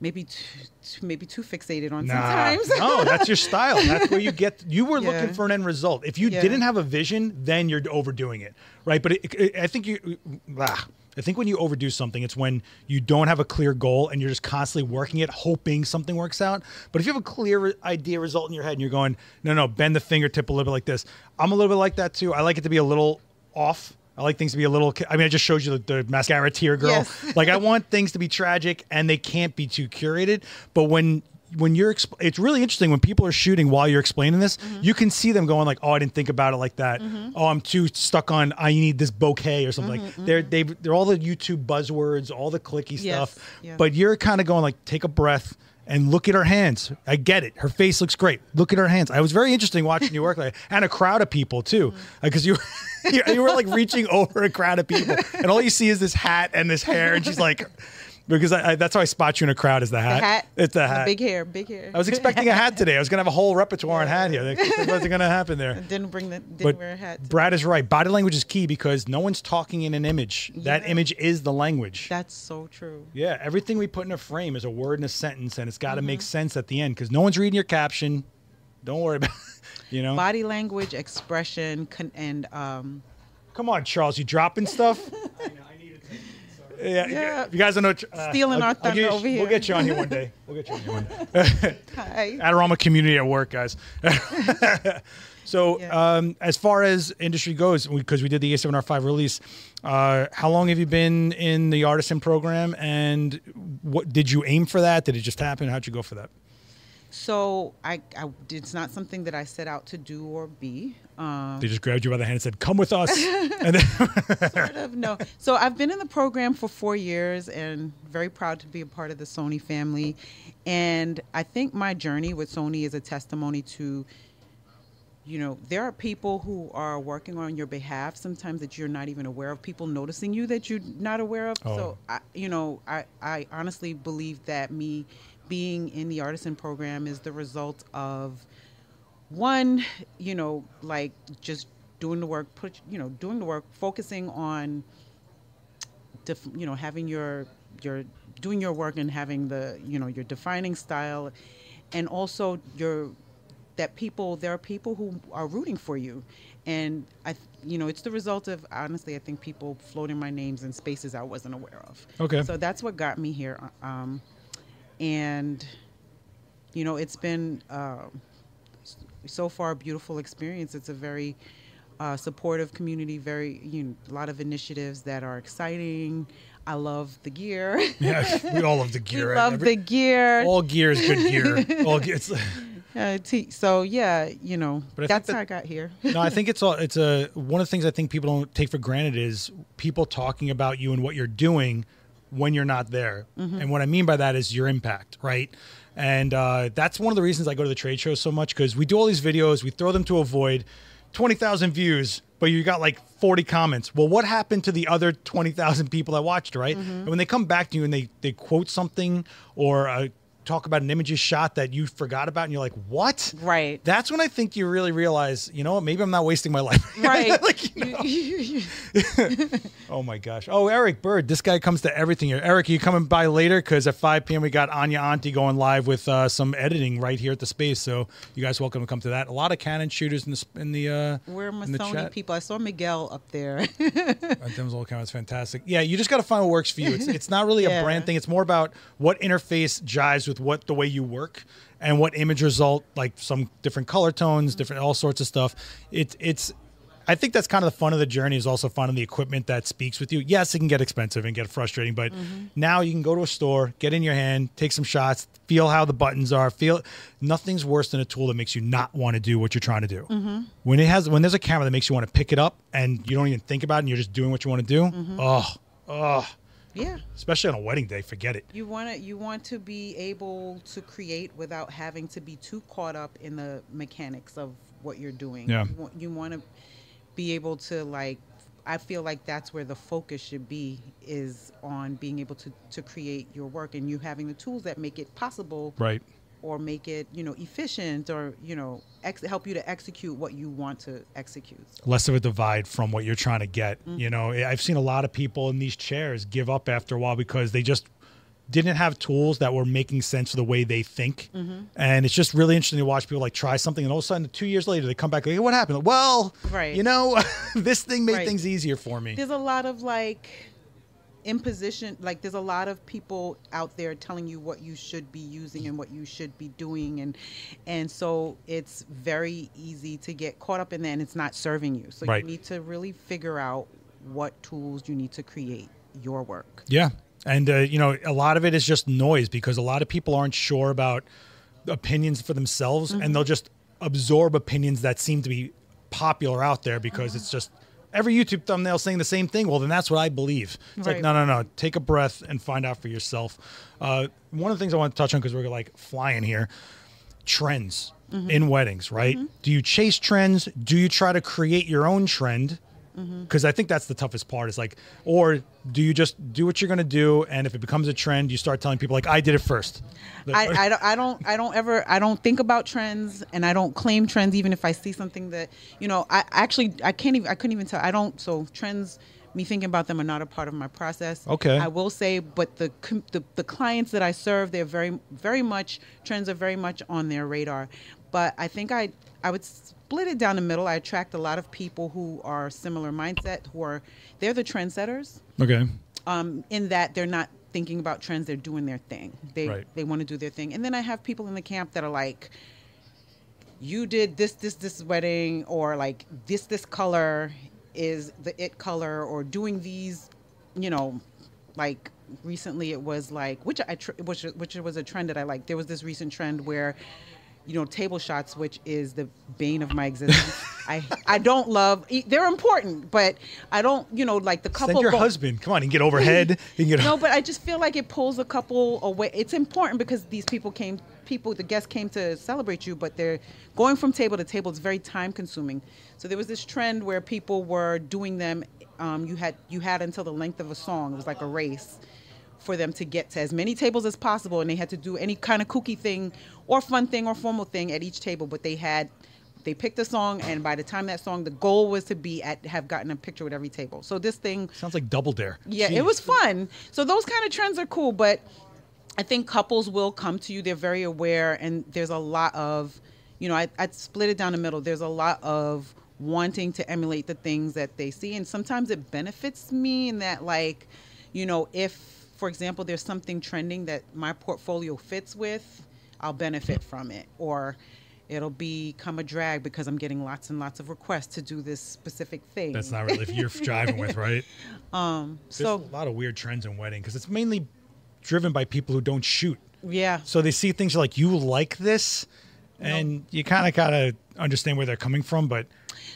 maybe too, too- maybe too fixated on Nah, sometimes. no, that's your style. That's where you get. You were looking for an end result. If you Yeah. didn't have a vision, then you're overdoing it, right? But it, it, I think you, ah, I think when you overdo something, it's when you don't have a clear goal and you're just constantly working it, hoping something works out. But if you have a clear idea result in your head and you're going, no, no, bend the fingertip a little bit like this. I'm a little bit like that too. I like it to be a little off. I like things to be a little. I mean, I just showed you the, the mascara tear girl. Yes. like I want things to be tragic and they can't be too curated. But when when you're, exp- it's really interesting when people are shooting while you're explaining this. Mm-hmm. You can see them going like, "Oh, I didn't think about it like that. Oh, I'm too stuck on I need this bouquet or something." Mm-hmm, like they're they they're all the YouTube buzzwords, all the clicky Yes, stuff. yeah. But you're kind of going like, take a breath. And look at her hands. I get it. Her face looks great. Look at her hands. I was very interesting watching you work like, and a crowd of people too, Mm-hmm. because you, you you were like reaching over a crowd of people, and all you see is this hat and this hair, and she's like, because I, I, that's how I spot you in a crowd is the hat. The hat. It's the hat. big hair, big hair. I was expecting a hat today. I was gonna have a whole repertoire on hat here. That wasn't gonna happen there. didn't bring the didn't But wear a hat. Brad is right. Body language is key because no one's talking in an image. That image is the language. That's so true. yeah, everything we put in a frame is a word and a sentence, and it's got to make Mm-hmm. sense at the end because no one's reading your caption. Don't worry about, you know. Body language, expression, con- and um, Come on, Charles, you dropping stuff? Yeah, Yeah. you guys don't know. Uh, Stealing I'll- our thunder over We'll get you on here one day. We'll get you on here one day. hi. Adorama community at work, guys. So, Yeah. um, as far as industry goes, because we, did the A7R5 release, uh, how long have you been in the artisan program, and what did you aim for that? Did it just happen? How'd you go for that? So I, I, it's not something that I set out to do or be. Um, They just grabbed you by the hand and said, "Come with us." and then, sort of no. So I've been in the program for four years and very proud to be a part of the Sony family. And I think my journey with Sony is a testimony to, you know, there are people who are working on your behalf sometimes that you're not even aware of. People noticing you that you're not aware of. Oh. So I, you know, I, I honestly believe that me being in the artisan program is the result of one, you know, like just doing the work, put you know, doing the work, focusing on, def, you know, having your your doing your work and having the you know your defining style, and also your that people there are people who are rooting for you, and I you know it's the result of honestly I think people floating my names in spaces I wasn't aware of. Okay. So that's what got me here, um, and you know it's been. Um, so far a beautiful experience. It's a very uh, supportive community. Very you know, a lot of initiatives that are exciting. I love the gear. yeah, we all love the we gear. love Every- the gear. all gear is good gear. All gear. It's, Uh, t- so yeah, you know But that's that- how I got here. no, I think it's all. It's a one of the things I think people don't take for granted is people talking about you and what you're doing when you're not there. And what I mean by that is your impact, right? And uh, that's one of the reasons I go to the trade shows so much because we do all these videos, we throw them to a void, twenty thousand views, but you got like forty comments. Well, what happened to the other twenty thousand people that watched, right? And when they come back to you and they they quote something or uh, talk about an image shot that you forgot about, and you're like, what? Right. That's when I think you really realize, you know what? Maybe I'm not wasting my life. Right. like, you know. Oh my gosh. Oh, Eric Bird. This guy comes to everything here. Eric, you coming by later? Because at 5 p.m. we got Anya Auntie going live with uh, some editing right here at the space. So you guys welcome to come to that. A lot of Canon shooters in the in the uh, We're chat. people. I saw Miguel up there. Tim's old camera's fantastic. Yeah, you just got to find what works for you. It's it's not really a brand thing. It's more about what interface jives with what the way you work and what image result, like some different color tones, mm-hmm. different all sorts of stuff. It's it's. I think that's kind of the fun of the journey is also finding the equipment that speaks with you. Yes, it can get expensive and get frustrating, but mm-hmm. now you can go to a store, get in your hand, take some shots, feel how the buttons are, feel nothing's worse than a tool that makes you not want to do what you're trying to do. Mm-hmm. When it has when there's a camera that makes you want to pick it up and you don't even think about it and you're just doing what you want to do. Oh, oh, yeah. especially on a wedding day, forget it. You want to you want to be able to create without having to be too caught up in the mechanics of what you're doing. Yeah. You want, to be able to like I feel like that's where the focus should be is on being able to to create your work and you having the tools that make it possible Right. Or make it, you know, efficient or, you know, ex- help you to execute what you want to execute. less of a divide from what you're trying to get. Mm. You know, I've seen a lot of people in these chairs give up after a while because they just didn't have tools that were making sense for the way they think. Mm-hmm. And it's just really interesting to watch people like try something and all of a sudden two years later they come back like, hey, what happened? Well, Right. you know, this thing made Right. things easier for me. There's a lot of like imposition like there's a lot of people out there telling you what you should be using and what you should be doing and and so it's very easy to get caught up in that and it's not serving you so Right. you need to really figure out what tools you need to create your work Yeah. And, uh, you know, a lot of it is just noise because a lot of people aren't sure about opinions for themselves and they'll just absorb opinions that seem to be popular out there because it's just every YouTube thumbnail saying the same thing. Well, then that's what I believe. It's like, Right. no, no, no. Take a breath and find out for yourself. Uh, one of the things I want to touch on because we're like flying here trends in weddings, right? Do you chase trends? Do you try to create your own trend? Because I think that's the toughest part. Is like, or do you just do what you're going to do, and if it becomes a trend, you start telling people like, "I did it first. I, I, don't, I don't I don't ever I don't think about trends and I don't claim trends even if I see something that you know I actually I can't even I couldn't even tell I don't so trends me thinking about them are not a part of my process. Okay. I will say but the the, the clients that I serve they're very very much trends are very much on their radar. But I think I I would split it down the middle. I attract a lot of people who are similar mindset who are they're the trendsetters okay, um, in that they're not thinking about trends; they're doing their thing. They Right. they want to do their thing. And then I have people in the camp that are like, you did this this this wedding or like this this color is the it color or doing these you know like recently it was like which i tr- which which was a trend that i like there was this recent trend where you know table shots which is the bane of my existence i i don't love they're important but i don't you know like the couple Send your go- husband. Come on, you can get overhead. You can get no, but I just feel like it pulls a couple away. It's important because these people came, people, the guests came to celebrate you, but they're going from table to table. It's very time consuming. So there was this trend where people were doing them. Um, you had you had until the length of a song. It was like a race for them to get to as many tables as possible, and they had to do any kind of kooky thing or fun thing or formal thing at each table. But they had they picked a song, and by the time that song, the goal was to be at have gotten a picture with every table. So this thing Sounds like double dare. yeah, Jeez. it was fun. So those kind of trends are cool, but I think couples will come to you. They're very aware, and there's a lot of, you know, I, I'd split it down the middle. There's a lot of wanting to emulate the things that they see, and sometimes it benefits me in that, like, you know, if, for example, there's something trending that my portfolio fits with, I'll benefit from it, or it'll become a drag because I'm getting lots and lots of requests to do this specific thing. That's not really if you're driving with, right? um. There's So a lot of weird trends in wedding because it's mainly driven by people who don't shoot. yeah. So they see things like you like this, and you kind of gotta understand where they're coming from. But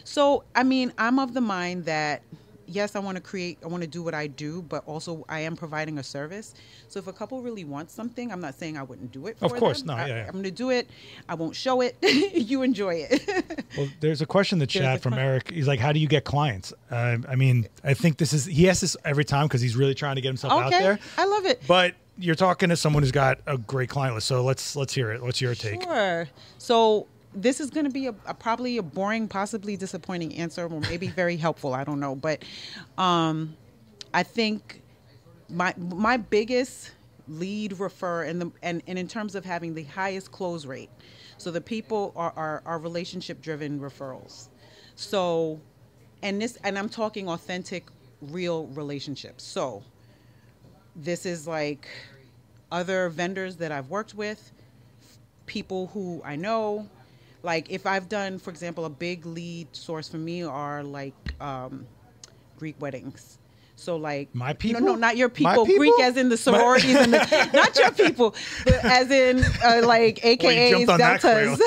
So, I mean, I'm of the mind that yes, I want to create, I want to do what I do, but also I am providing a service. So, if a couple really wants something, I'm not saying I wouldn't do it. For Of course, them. no, I, yeah, yeah. I'm going to do it. I won't show it. you enjoy it. well, there's a question in the chat from Eric. He's like, "How do you get clients?" Uh, I mean, I think this is he asks this every time because he's really trying to get himself out okay, there. I love it. But you're talking to someone who's got a great client list, so let's let's hear it. What's your take? Sure. So this is going to be a, a probably a boring, possibly disappointing answer, or maybe very helpful. I don't know, but um, I think my my biggest lead refer and the and, and in terms of having the highest close rate. So the people are are, are relationship driven referrals. So and this and I'm talking authentic, real relationships. So this is like other vendors that I've worked with, people who I know. Like if I've done, for example, a big lead source for me are like um, Greek weddings. So like My people? no, not your My people. Greek as in the sororities and the, not your people, but as in uh, like AKAs, on deltas,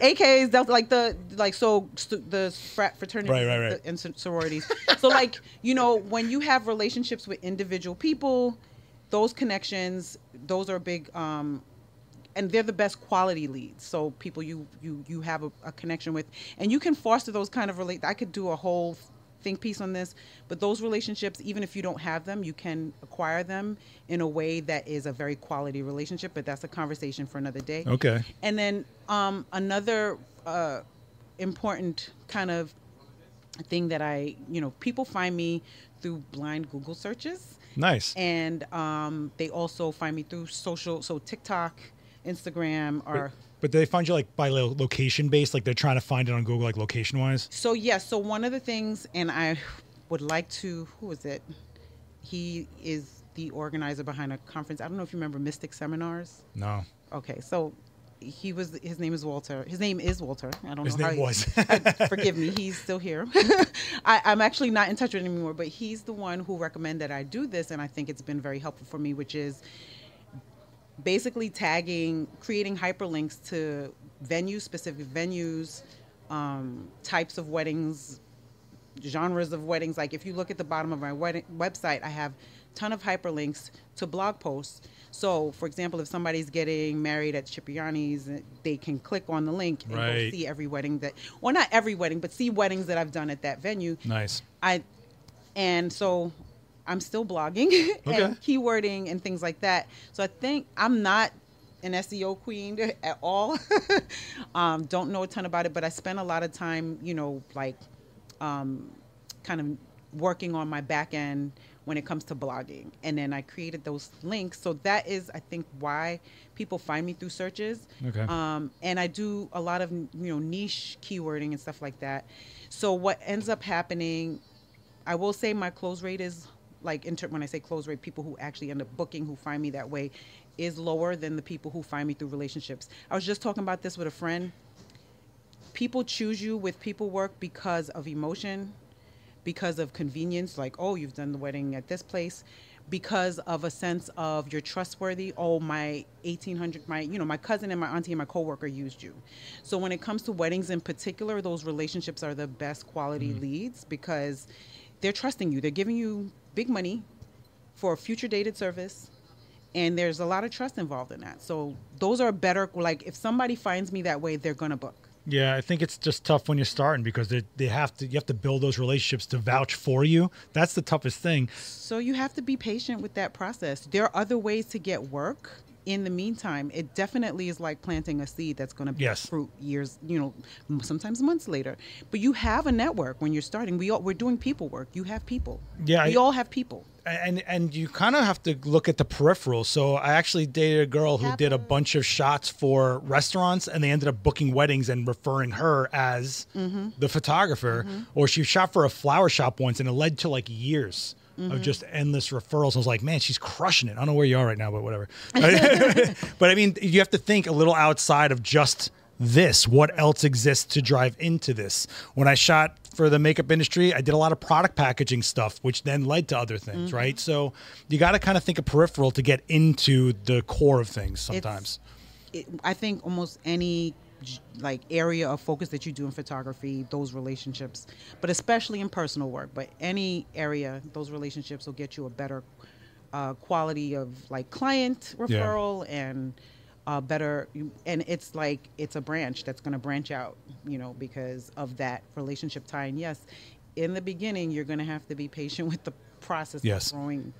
AKAs, delta, like the like so st- the frat fraternities Right, right, right. and sororities. so like you know when you have relationships with individual people, those connections, those are big. Um, and they're the best quality leads. So people you you you have a, a connection with, and you can foster those kind of relate. I could do a whole think piece on this, but those relationships, even if you don't have them, you can acquire them in a way that is a very quality relationship. But that's a conversation for another day. Okay. And then um, another uh, important kind of thing that I, you know, people find me through blind Google searches Nice. and um, they also find me through social so tiktok instagram or But they find you like by lo- location based, like they're trying to find it on Google, like location wise. so yes so one of the things and i would like to who is it he is the organizer behind a conference i don't know if you remember mystic seminars No, okay so he was his name is walter his name is walter i don't his know how name he- was. I- forgive me, he's still here. I, I'm actually not in touch with him anymore, but he's the one who recommended that I do this, and I think it's been very helpful for me, which is basically tagging, creating hyperlinks to venue specific venues, um, types of weddings, genres of weddings. Like if you look at the bottom of my wedding website, I have ton of hyperlinks to blog posts. So, for example, if somebody's getting married at Cipriani's, uh, they can click on the link and Right. see every wedding that, well, not every wedding, but see weddings that I've done at that venue. nice. I, and so I'm still blogging Okay. and keywording and things like that. So I think I'm not an SEO queen at all. um, don't know a ton about it, but I spend a lot of time, you know, like um, kind of working on my back end when it comes to blogging. And then I created those links. So that is, I think, why people find me through searches. Okay. Um, and I do a lot of, you know, niche keywording and stuff like that. So what ends up happening, I will say my close rate is like inter- when I say close rate, people who actually end up booking who find me that way is lower than the people who find me through relationships. I was just talking about this with a friend. people choose you with people work because of emotion, because of convenience, like, oh, you've done the wedding at this place, because of a sense of you're trustworthy. Oh, my 1800, my, you know, my cousin and my auntie and my coworker used you. So when it comes to weddings in particular, those relationships are the best quality mm-hmm. leads because they're trusting you. They're giving you big money for a future dated service and there's a lot of trust involved in that. So those are better. Like if somebody finds me that way, they're gonna book. Yeah, I think it's just tough when you're starting because they they have to you have to build those relationships to vouch for you. That's the toughest thing. So you have to be patient with that process. There are other ways to get work. In the meantime, it definitely is like planting a seed that's going to bear Yes. fruit years, you know, sometimes months later. But you have a network when you're starting. We all, we're doing people work. You have people. Yeah, we I- all have people. and and you kind of have to look at the peripheral. So I actually dated a girl who did a bunch of shots for restaurants, and they ended up booking weddings and referring her as mm-hmm. the photographer. Mm-hmm. Or she shot for a flower shop once, and it led to like years. Of mm-hmm. just endless referrals. I was like, man, she's crushing it. I don't know where you are right now, but whatever. but I mean, you have to think a little outside of just this. What else exists to drive into this? When I shot for the makeup industry, I did a lot of product packaging stuff, which then led to other things, mm-hmm. right? So you got to kind of think of peripheral to get into the core of things sometimes. it, I think almost any like area of focus that you do in photography, those relationships, but especially in personal work, but any area, those relationships will get you a better uh, quality of like client Yeah. referral and uh, better. And it's like it's a branch that's going to branch out, you know, because of that relationship tie. And yes, in the beginning, you're going to have to be patient with the process Yes. of growing,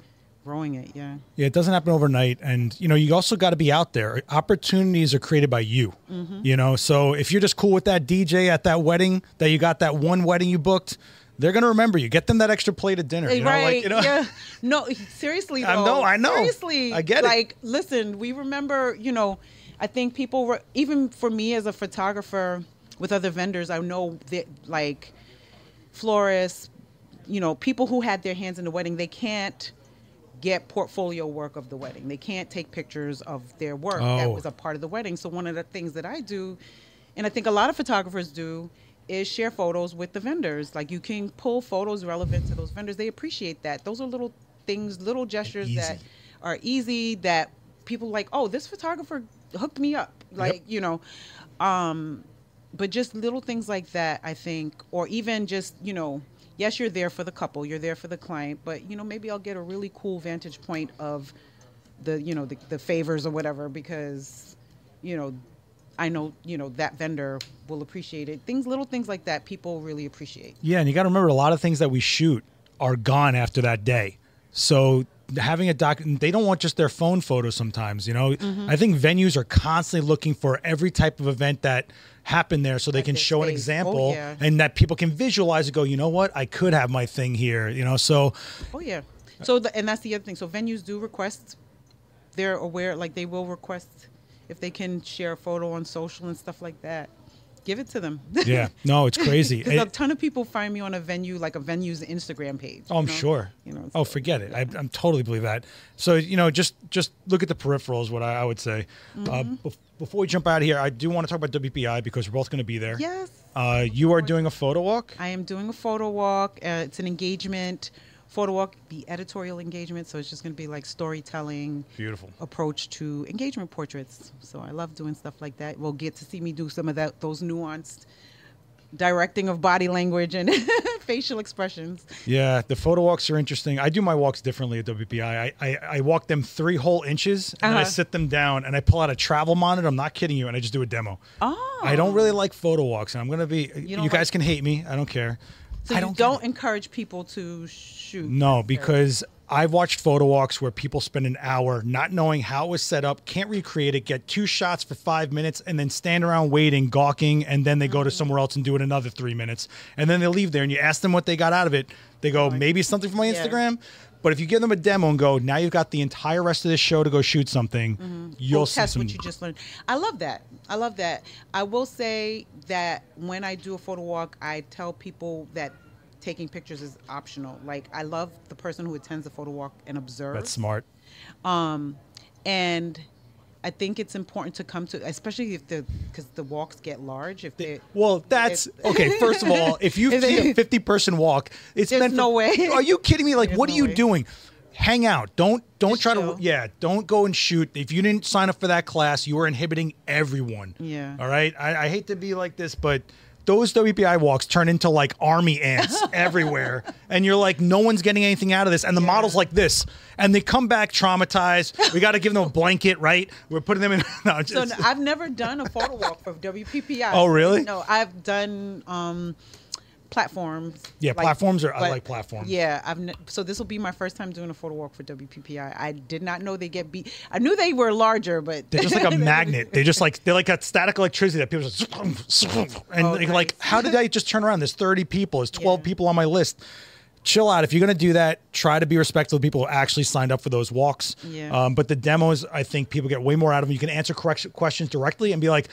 growing it. Yeah. Yeah, it doesn't happen overnight, and you know you also got to be out there. Opportunities are created by you. Mm-hmm. You know, so if you're just cool with that DJ at that wedding, that you got that one wedding you booked, they're gonna remember you. Get them that extra plate of dinner. You know, right. like you know. Yeah. No, seriously. I know, I know. Seriously. I get it. Like, listen, we remember, you know, I think people were, even for me as a photographer with other vendors, I know that, like, florists, you know, people who had their hands in the wedding, they can't get portfolio work of the wedding. They can't take pictures of their work that Oh. was a part of the wedding. So one of the things that I do, and I think a lot of photographers do, is share photos with the vendors. Like you can pull photos relevant to those vendors. They appreciate that. Those are little things, little gestures Easy. that are easy that people like, oh, this photographer hooked me up. Like, you know, um, but just little things like that, I think, or even just, you know, yes, you're there for the couple, you're there for the client, but, you know, maybe I'll get a really cool vantage point of the, you know, the, the favors or whatever because, you know, I know, you know, that vendor will appreciate it. Things, little things like that, people really appreciate. Yeah, and you got to remember a lot of things that we shoot are gone after that day. So having a doc, they don't want just their phone photos sometimes. You know, Mm-hmm. I think venues are constantly looking for every type of event that happened there, so they can show an space. Oh, example yeah. and that people can visualize and go, you know what, I could have my thing here. You know, so Oh yeah. So the, and that's the other thing. So venues do request. They're aware, like they will request if they can share a photo on social and stuff like that. Give it to them. yeah, no, it's crazy. Because a ton of people find me on a venue, like a venue's Instagram page. Oh, I'm you know? sure. You know. oh, forget it. I, I'm totally believe that. So you know, just just look at the peripherals. What I, I would say. Uh, Mm-hmm. bef- before we jump out of here, I do want to talk about WPPI because we're both going to be there. Yes. Uh, you are doing a photo walk. I am doing a photo walk. Uh, it's an engagement photo walk, the editorial engagement. So it's just going to be like storytelling. Beautiful. approach to engagement portraits. So I love doing stuff like that. We'll get to see me do some of that those nuanced directing of body language and facial expressions. Yeah, the photo walks are interesting. I do my walks differently at WPPI. I, I, I walk them three whole inches and I Uh-huh. sit them down and I pull out a travel monitor. I'm not kidding you, and I just do a demo. Oh. I don't really like photo walks, and I'm gonna be. You, don't guys like- can hate me. I don't care. So I you don't don't, encourage people to shoot. No, because I've watched photo walks where people spend an hour not knowing how it was set up, can't recreate it, get two shots for five minutes, and then stand around waiting, gawking, and then they go to Mm-hmm. somewhere else and do it another three minutes. And then they leave there and you ask them what they got out of it. They go, maybe something for my. Instagram. But if you give them a demo and go, now you've got the entire rest of this show to go shoot something, you'll Go see test some. what you just learned. I love that. I love that. I will say that when I do a photo walk, I tell people that taking pictures is optional. Like I love the person who attends the photo walk and observes. That's smart. Um, and I think it's important to come to, especially if the because the walks get large. If they Well, that's if- okay. First of all, if you see a fifty-person walk, it's There's meant for- no way. Are you kidding me? Like, There's what are you way. doing? Hang out. Don't don't Just try chill. to. Yeah, don't go and shoot. If you didn't sign up for that class, you are inhibiting everyone. Yeah. All right. I, I hate to be like this, but. Those WPPI walks turn into like army ants everywhere, and you're like, no one's getting anything out of this. And the model's like this, and they come back traumatized. We got to give them a blanket, right? We're putting them in. No, So I've never done a photo walk for WPPI. Oh, really? No, I've done um, platforms. Yeah, platforms are- I like platforms. Yeah, I've ne- so this will be my first time doing a photo walk for WPPI. I did not know they get beat. I knew they were larger, but They're just like a magnet. They just like they're like a static electricity that people just and Oh, like, like, how did I just turn around? There's 30 people. There's 12 Yeah. people on my list. Chill out. If you're gonna do that, try to be respectful of people who actually signed up for those walks. Yeah. Um, but the demos, I think people get way more out of them. You can answer correct questions directly and be like,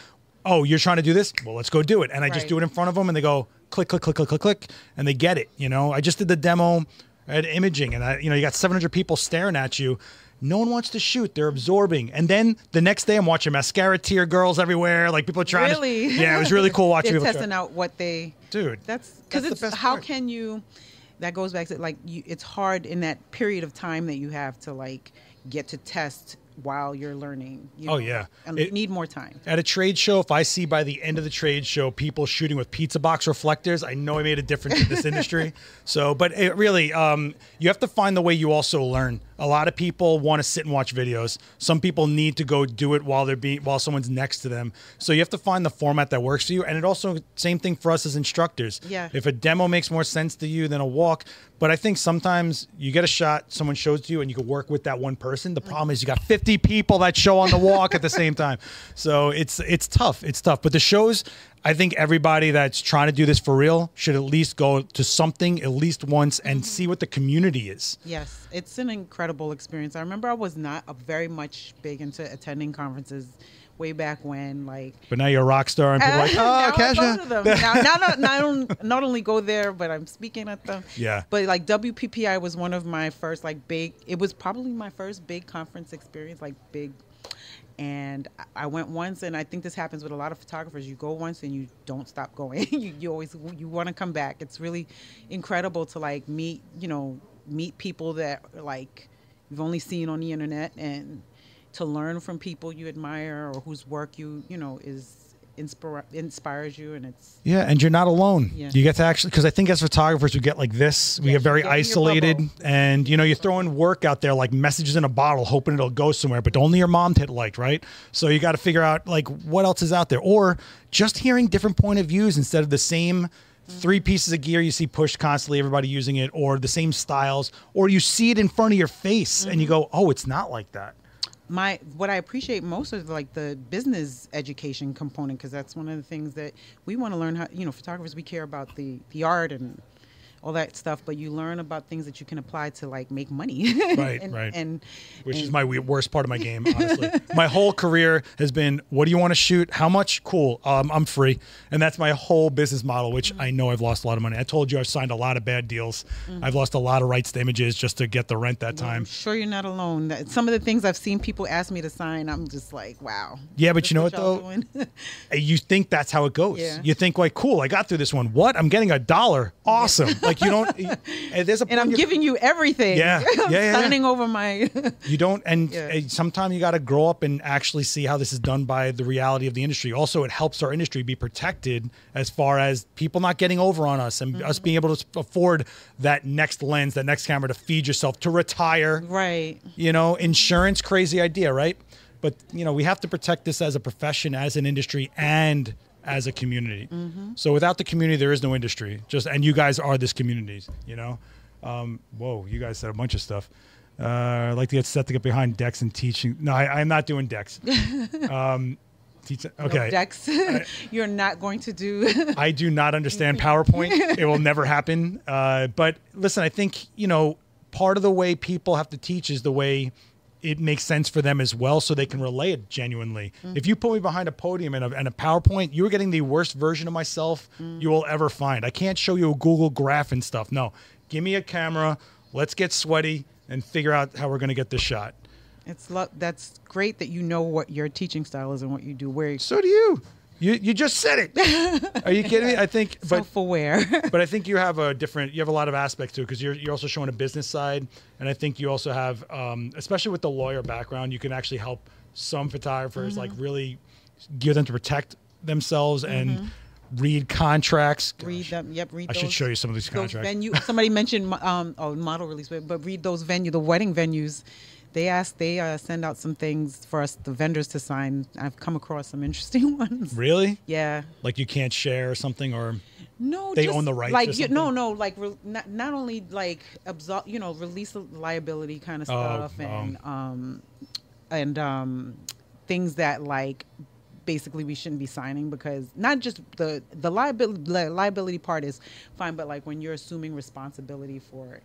"Oh, you're trying to do this? Well, let's go do it." And I just do it in front of them, and they go click, click, click, click, click, click, and they get it. You know, I just did the demo at imaging, and I, you know, you got 700 people staring at you. No one wants to shoot; they're absorbing. And then the next day, I'm watching mascara tear girls everywhere. Like people are trying really, to. Yeah, it was really cool watching They're people. testing try- out what they. Dude, That's because it's how part. can you? That goes back to like you. It's hard in that period of time that you have to like get to test while you're learning. You Oh, know, yeah. and It- need more time. At a trade show, if I see by the end of the trade show people shooting with pizza box reflectors, I know I made a difference in this industry. So, but it really, um, you have to find the way you also learn. A lot of people want to sit and watch videos. Some people need to go do it while they're being while someone's next to them. So you have to find the format that works for you. And it also same thing for us as instructors. Yeah. If a demo makes more sense to you than a walk, but I think sometimes you get a shot, someone shows to you, and you can work with that one person. The problem is you got 50 people that show on the walk at the same time, so it's it's tough. It's tough. But the shows, I think everybody that's trying to do this for real should at least go to something at least once and mm-hmm. see what the community is. Yes, it's an incredible experience. I remember I was not a very much big into attending conferences way back when, like. But now you're a rock star, and people are like, oh, I go to Kesha. them. Now, now not, not, not only go there, but I'm speaking at them. Yeah. But like WPPI was one of my first like big. It was probably my first big conference experience, like big. And I- I went once, and I think this happens with a lot of photographers. You go once, and you don't stop going. you, you always you want to come back. It's really incredible to like meet, you know, meet people that like you've only seen on the internet, and to learn from people you admire or whose work you you know is inspira- inspires you, and it's Yeah, and you're not alone. Yeah. You get to actually because I think as photographers we get like this, we Yes, get very you get in your isolated, and you know you're throwing work out there like messages in a bottle, hoping it'll go somewhere, but only your mom hit like, right? So you got to figure out like what else is out there, or just hearing different point of views instead of the same. Three pieces of gear you see pushed constantly, everybody using it, or the same styles, or you see it in front of your face and you Mm-hmm. go, "Oh, it's not like that." My what I appreciate most is like the business education component because that's one of the things that we want to learn how you know photographers we care about the the art and all that stuff but you learn about things that you can apply to like make money Right, and, right. and which is my worst part of my game, honestly. my whole career has been, what do you want to shoot? How much? Cool. Um, I'm free. And that's my whole business model, which I know I've lost a lot of money. I told you I've signed a lot of bad deals. I've lost a lot of rights to images just to get the rent that I'm time. sure you're not alone. Some of the things I've seen people ask me to sign, I'm just like, wow. Yeah, but you know what though? You think that's how it goes. Yeah. You think like, cool, I got through this one. What? I'm getting a dollar. Awesome. like you don't. and there's a and I'm giving you everything. Yeah, yeah, yeah, yeah. signing over my. You don't, and Yeah. sometimes you got to grow up and actually see how this is done by the reality of the industry. Also, it helps our industry be protected as far as people not getting over on us and us mm-hmm. being able to afford that next lens, that next camera to feed yourself, to retire. right. You know, insurance, crazy idea, right? But, you know, we have to protect this as a profession, as an industry, and as a community. So without the community, there is no industry. Just and you guys are this community. You know, um, whoa, you guys said a bunch of stuff. Uh, I like to get Seth to get behind decks and teaching. No, I, I'm not doing decks. Um, teach, No, okay, Dex, you're not going to do. I do not understand PowerPoint. it will never happen. Uh, but listen, I think you know part of the way people have to teach is the way it makes sense for them as well, so they can relay it genuinely. Mm. If you put me behind a podium and a, and a PowerPoint, you're getting the worst version of myself mm. you will ever find. I can't show you a Google graph and stuff. No, give me a camera. Let's get sweaty and figure out how we're going to get this shot. It's lo- that's great that you know what your teaching style is and what you do. Where So do you. You you just said it. Are you kidding me? I think, but self-aware. but I think you have a different. You have a lot of aspects to it because you're you're also showing a business side, and I think you also have, um, especially with the lawyer background, you can actually help some photographers like Mm-hmm. really gear them to protect themselves and read contracts. read them. Yep. Read. I should show you some of these those contracts. venue. Somebody mentioned um, oh model release, but, but read those venue, the wedding venues. They ask, they uh, send out some things for us, the vendors, to sign. I've come across some interesting ones. Really? Yeah. Like you can't share or something, or No, They just own the rights Like you, no, no, like re, not not only like absol, you know, release liability kind of Oh, stuff, oh. and um, and um, things that like basically we shouldn't be signing because not just the the liability li- liability part is fine, but like when you're assuming responsibility for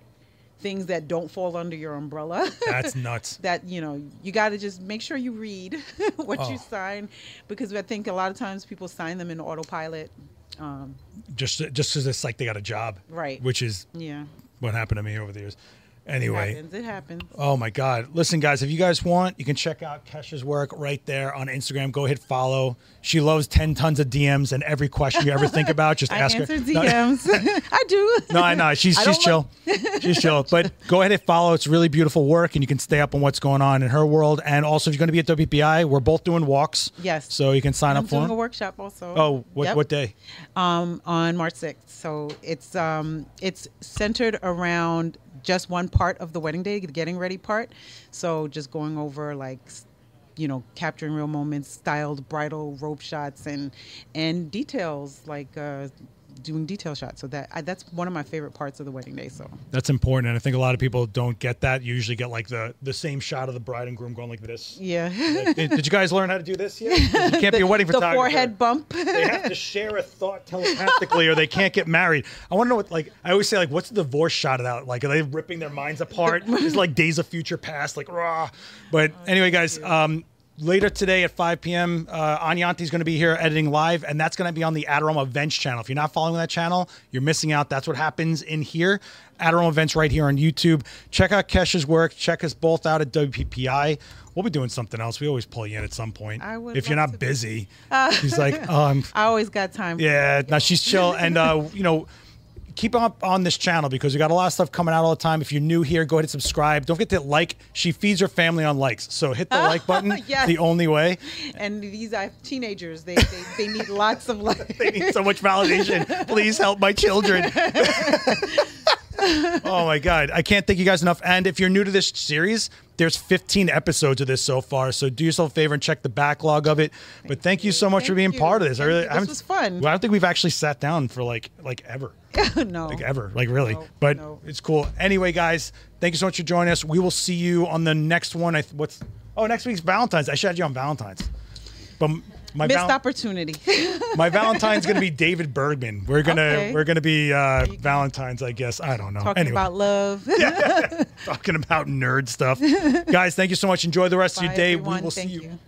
things that don't fall under your umbrella. that's nuts. that you know you got to just make sure you read what Oh. you sign because I think a lot of times people sign them in autopilot. Um, Just just because it's like they got a job, Right. Which is yeah, what happened to me over the years. It Anyway, happens. It happens. Oh my God. Listen, guys, if you guys want, you can check out Kesha's work right there on Instagram. Go hit follow. She loves 10 tons of DMs and every question you ever think about, just I ask answer her. DMs. I do. No, I know. She's, I she's chill. she's chill. But go ahead and follow. It's really beautiful work, and you can stay up on what's going on in her world. And also, if you're going to be at WPPI, we're both doing walks. Yes. So you can sign I'm up for doing a workshop also. Oh, what, Yep. what day? um, on March 6th. So it's um, it's centered around just one part of the wedding day, the getting ready part. So just going over like you know capturing real moments, styled bridal rope shots and and details like uh, doing detail shots. So that I, that's one of my favorite parts of the wedding day. So That's important. And I think a lot of people don't get that. You usually get like the, the same shot of the bride and groom going like this. yeah, Like, did, did you guys learn how to do this yet? You can't be a wedding photographer. the forehead bump. they have to share a thought telepathically or they can't get married. I want to know what like I always say like what's the divorce shot of that? Like are they ripping their minds apart? it's like days of future past, like raw. But anyway, guys, um Later today at 5 p.m., uh, Anyanti's going to be here editing live, and that's going to be on the Adorama Events channel. If you're not following that channel, you're missing out. That's what happens in here. Adorama Events right here on YouTube. Check out Kesha's work. Check us both out at WPPI. We'll be doing something else. We always pull you in at some point. I would if you're not busy. She's like, I'm I always got time. yeah, now she's chill, and uh, you know, keep up on this channel because we got a lot of stuff coming out all the time. If you're new here, go ahead and subscribe. Don't forget to like. She feeds her family on likes, so hit the oh, like button. Yes. The only way. And these are teenagers. They they, they need lots of like. They need so much validation. Please help my children. oh my god, I can't thank you guys enough. And if you're new to this series, there's 15 episodes of this so far. So do yourself a favor and check the backlog of it. But thank you so much for being you. part of this. I Thank really, you. I This haven't- was fun. Well, I don't think we've actually sat down for like like ever. no. like ever, like really. No, but no. it's cool. Anyway, guys, thank you so much for joining us. We will see you on the next one. I th- what's oh next week's Valentine's. I should have you on Valentine's, but my Missed val- opportunity. my Valentine's gonna be David Bergman. We're gonna Okay. we're gonna be uh, Valentine's, I guess. I don't know. Talking anyway, about love. talking about nerd stuff, guys. Thank you so much. Enjoy the rest of your day. everyone. We will Thank see you. you.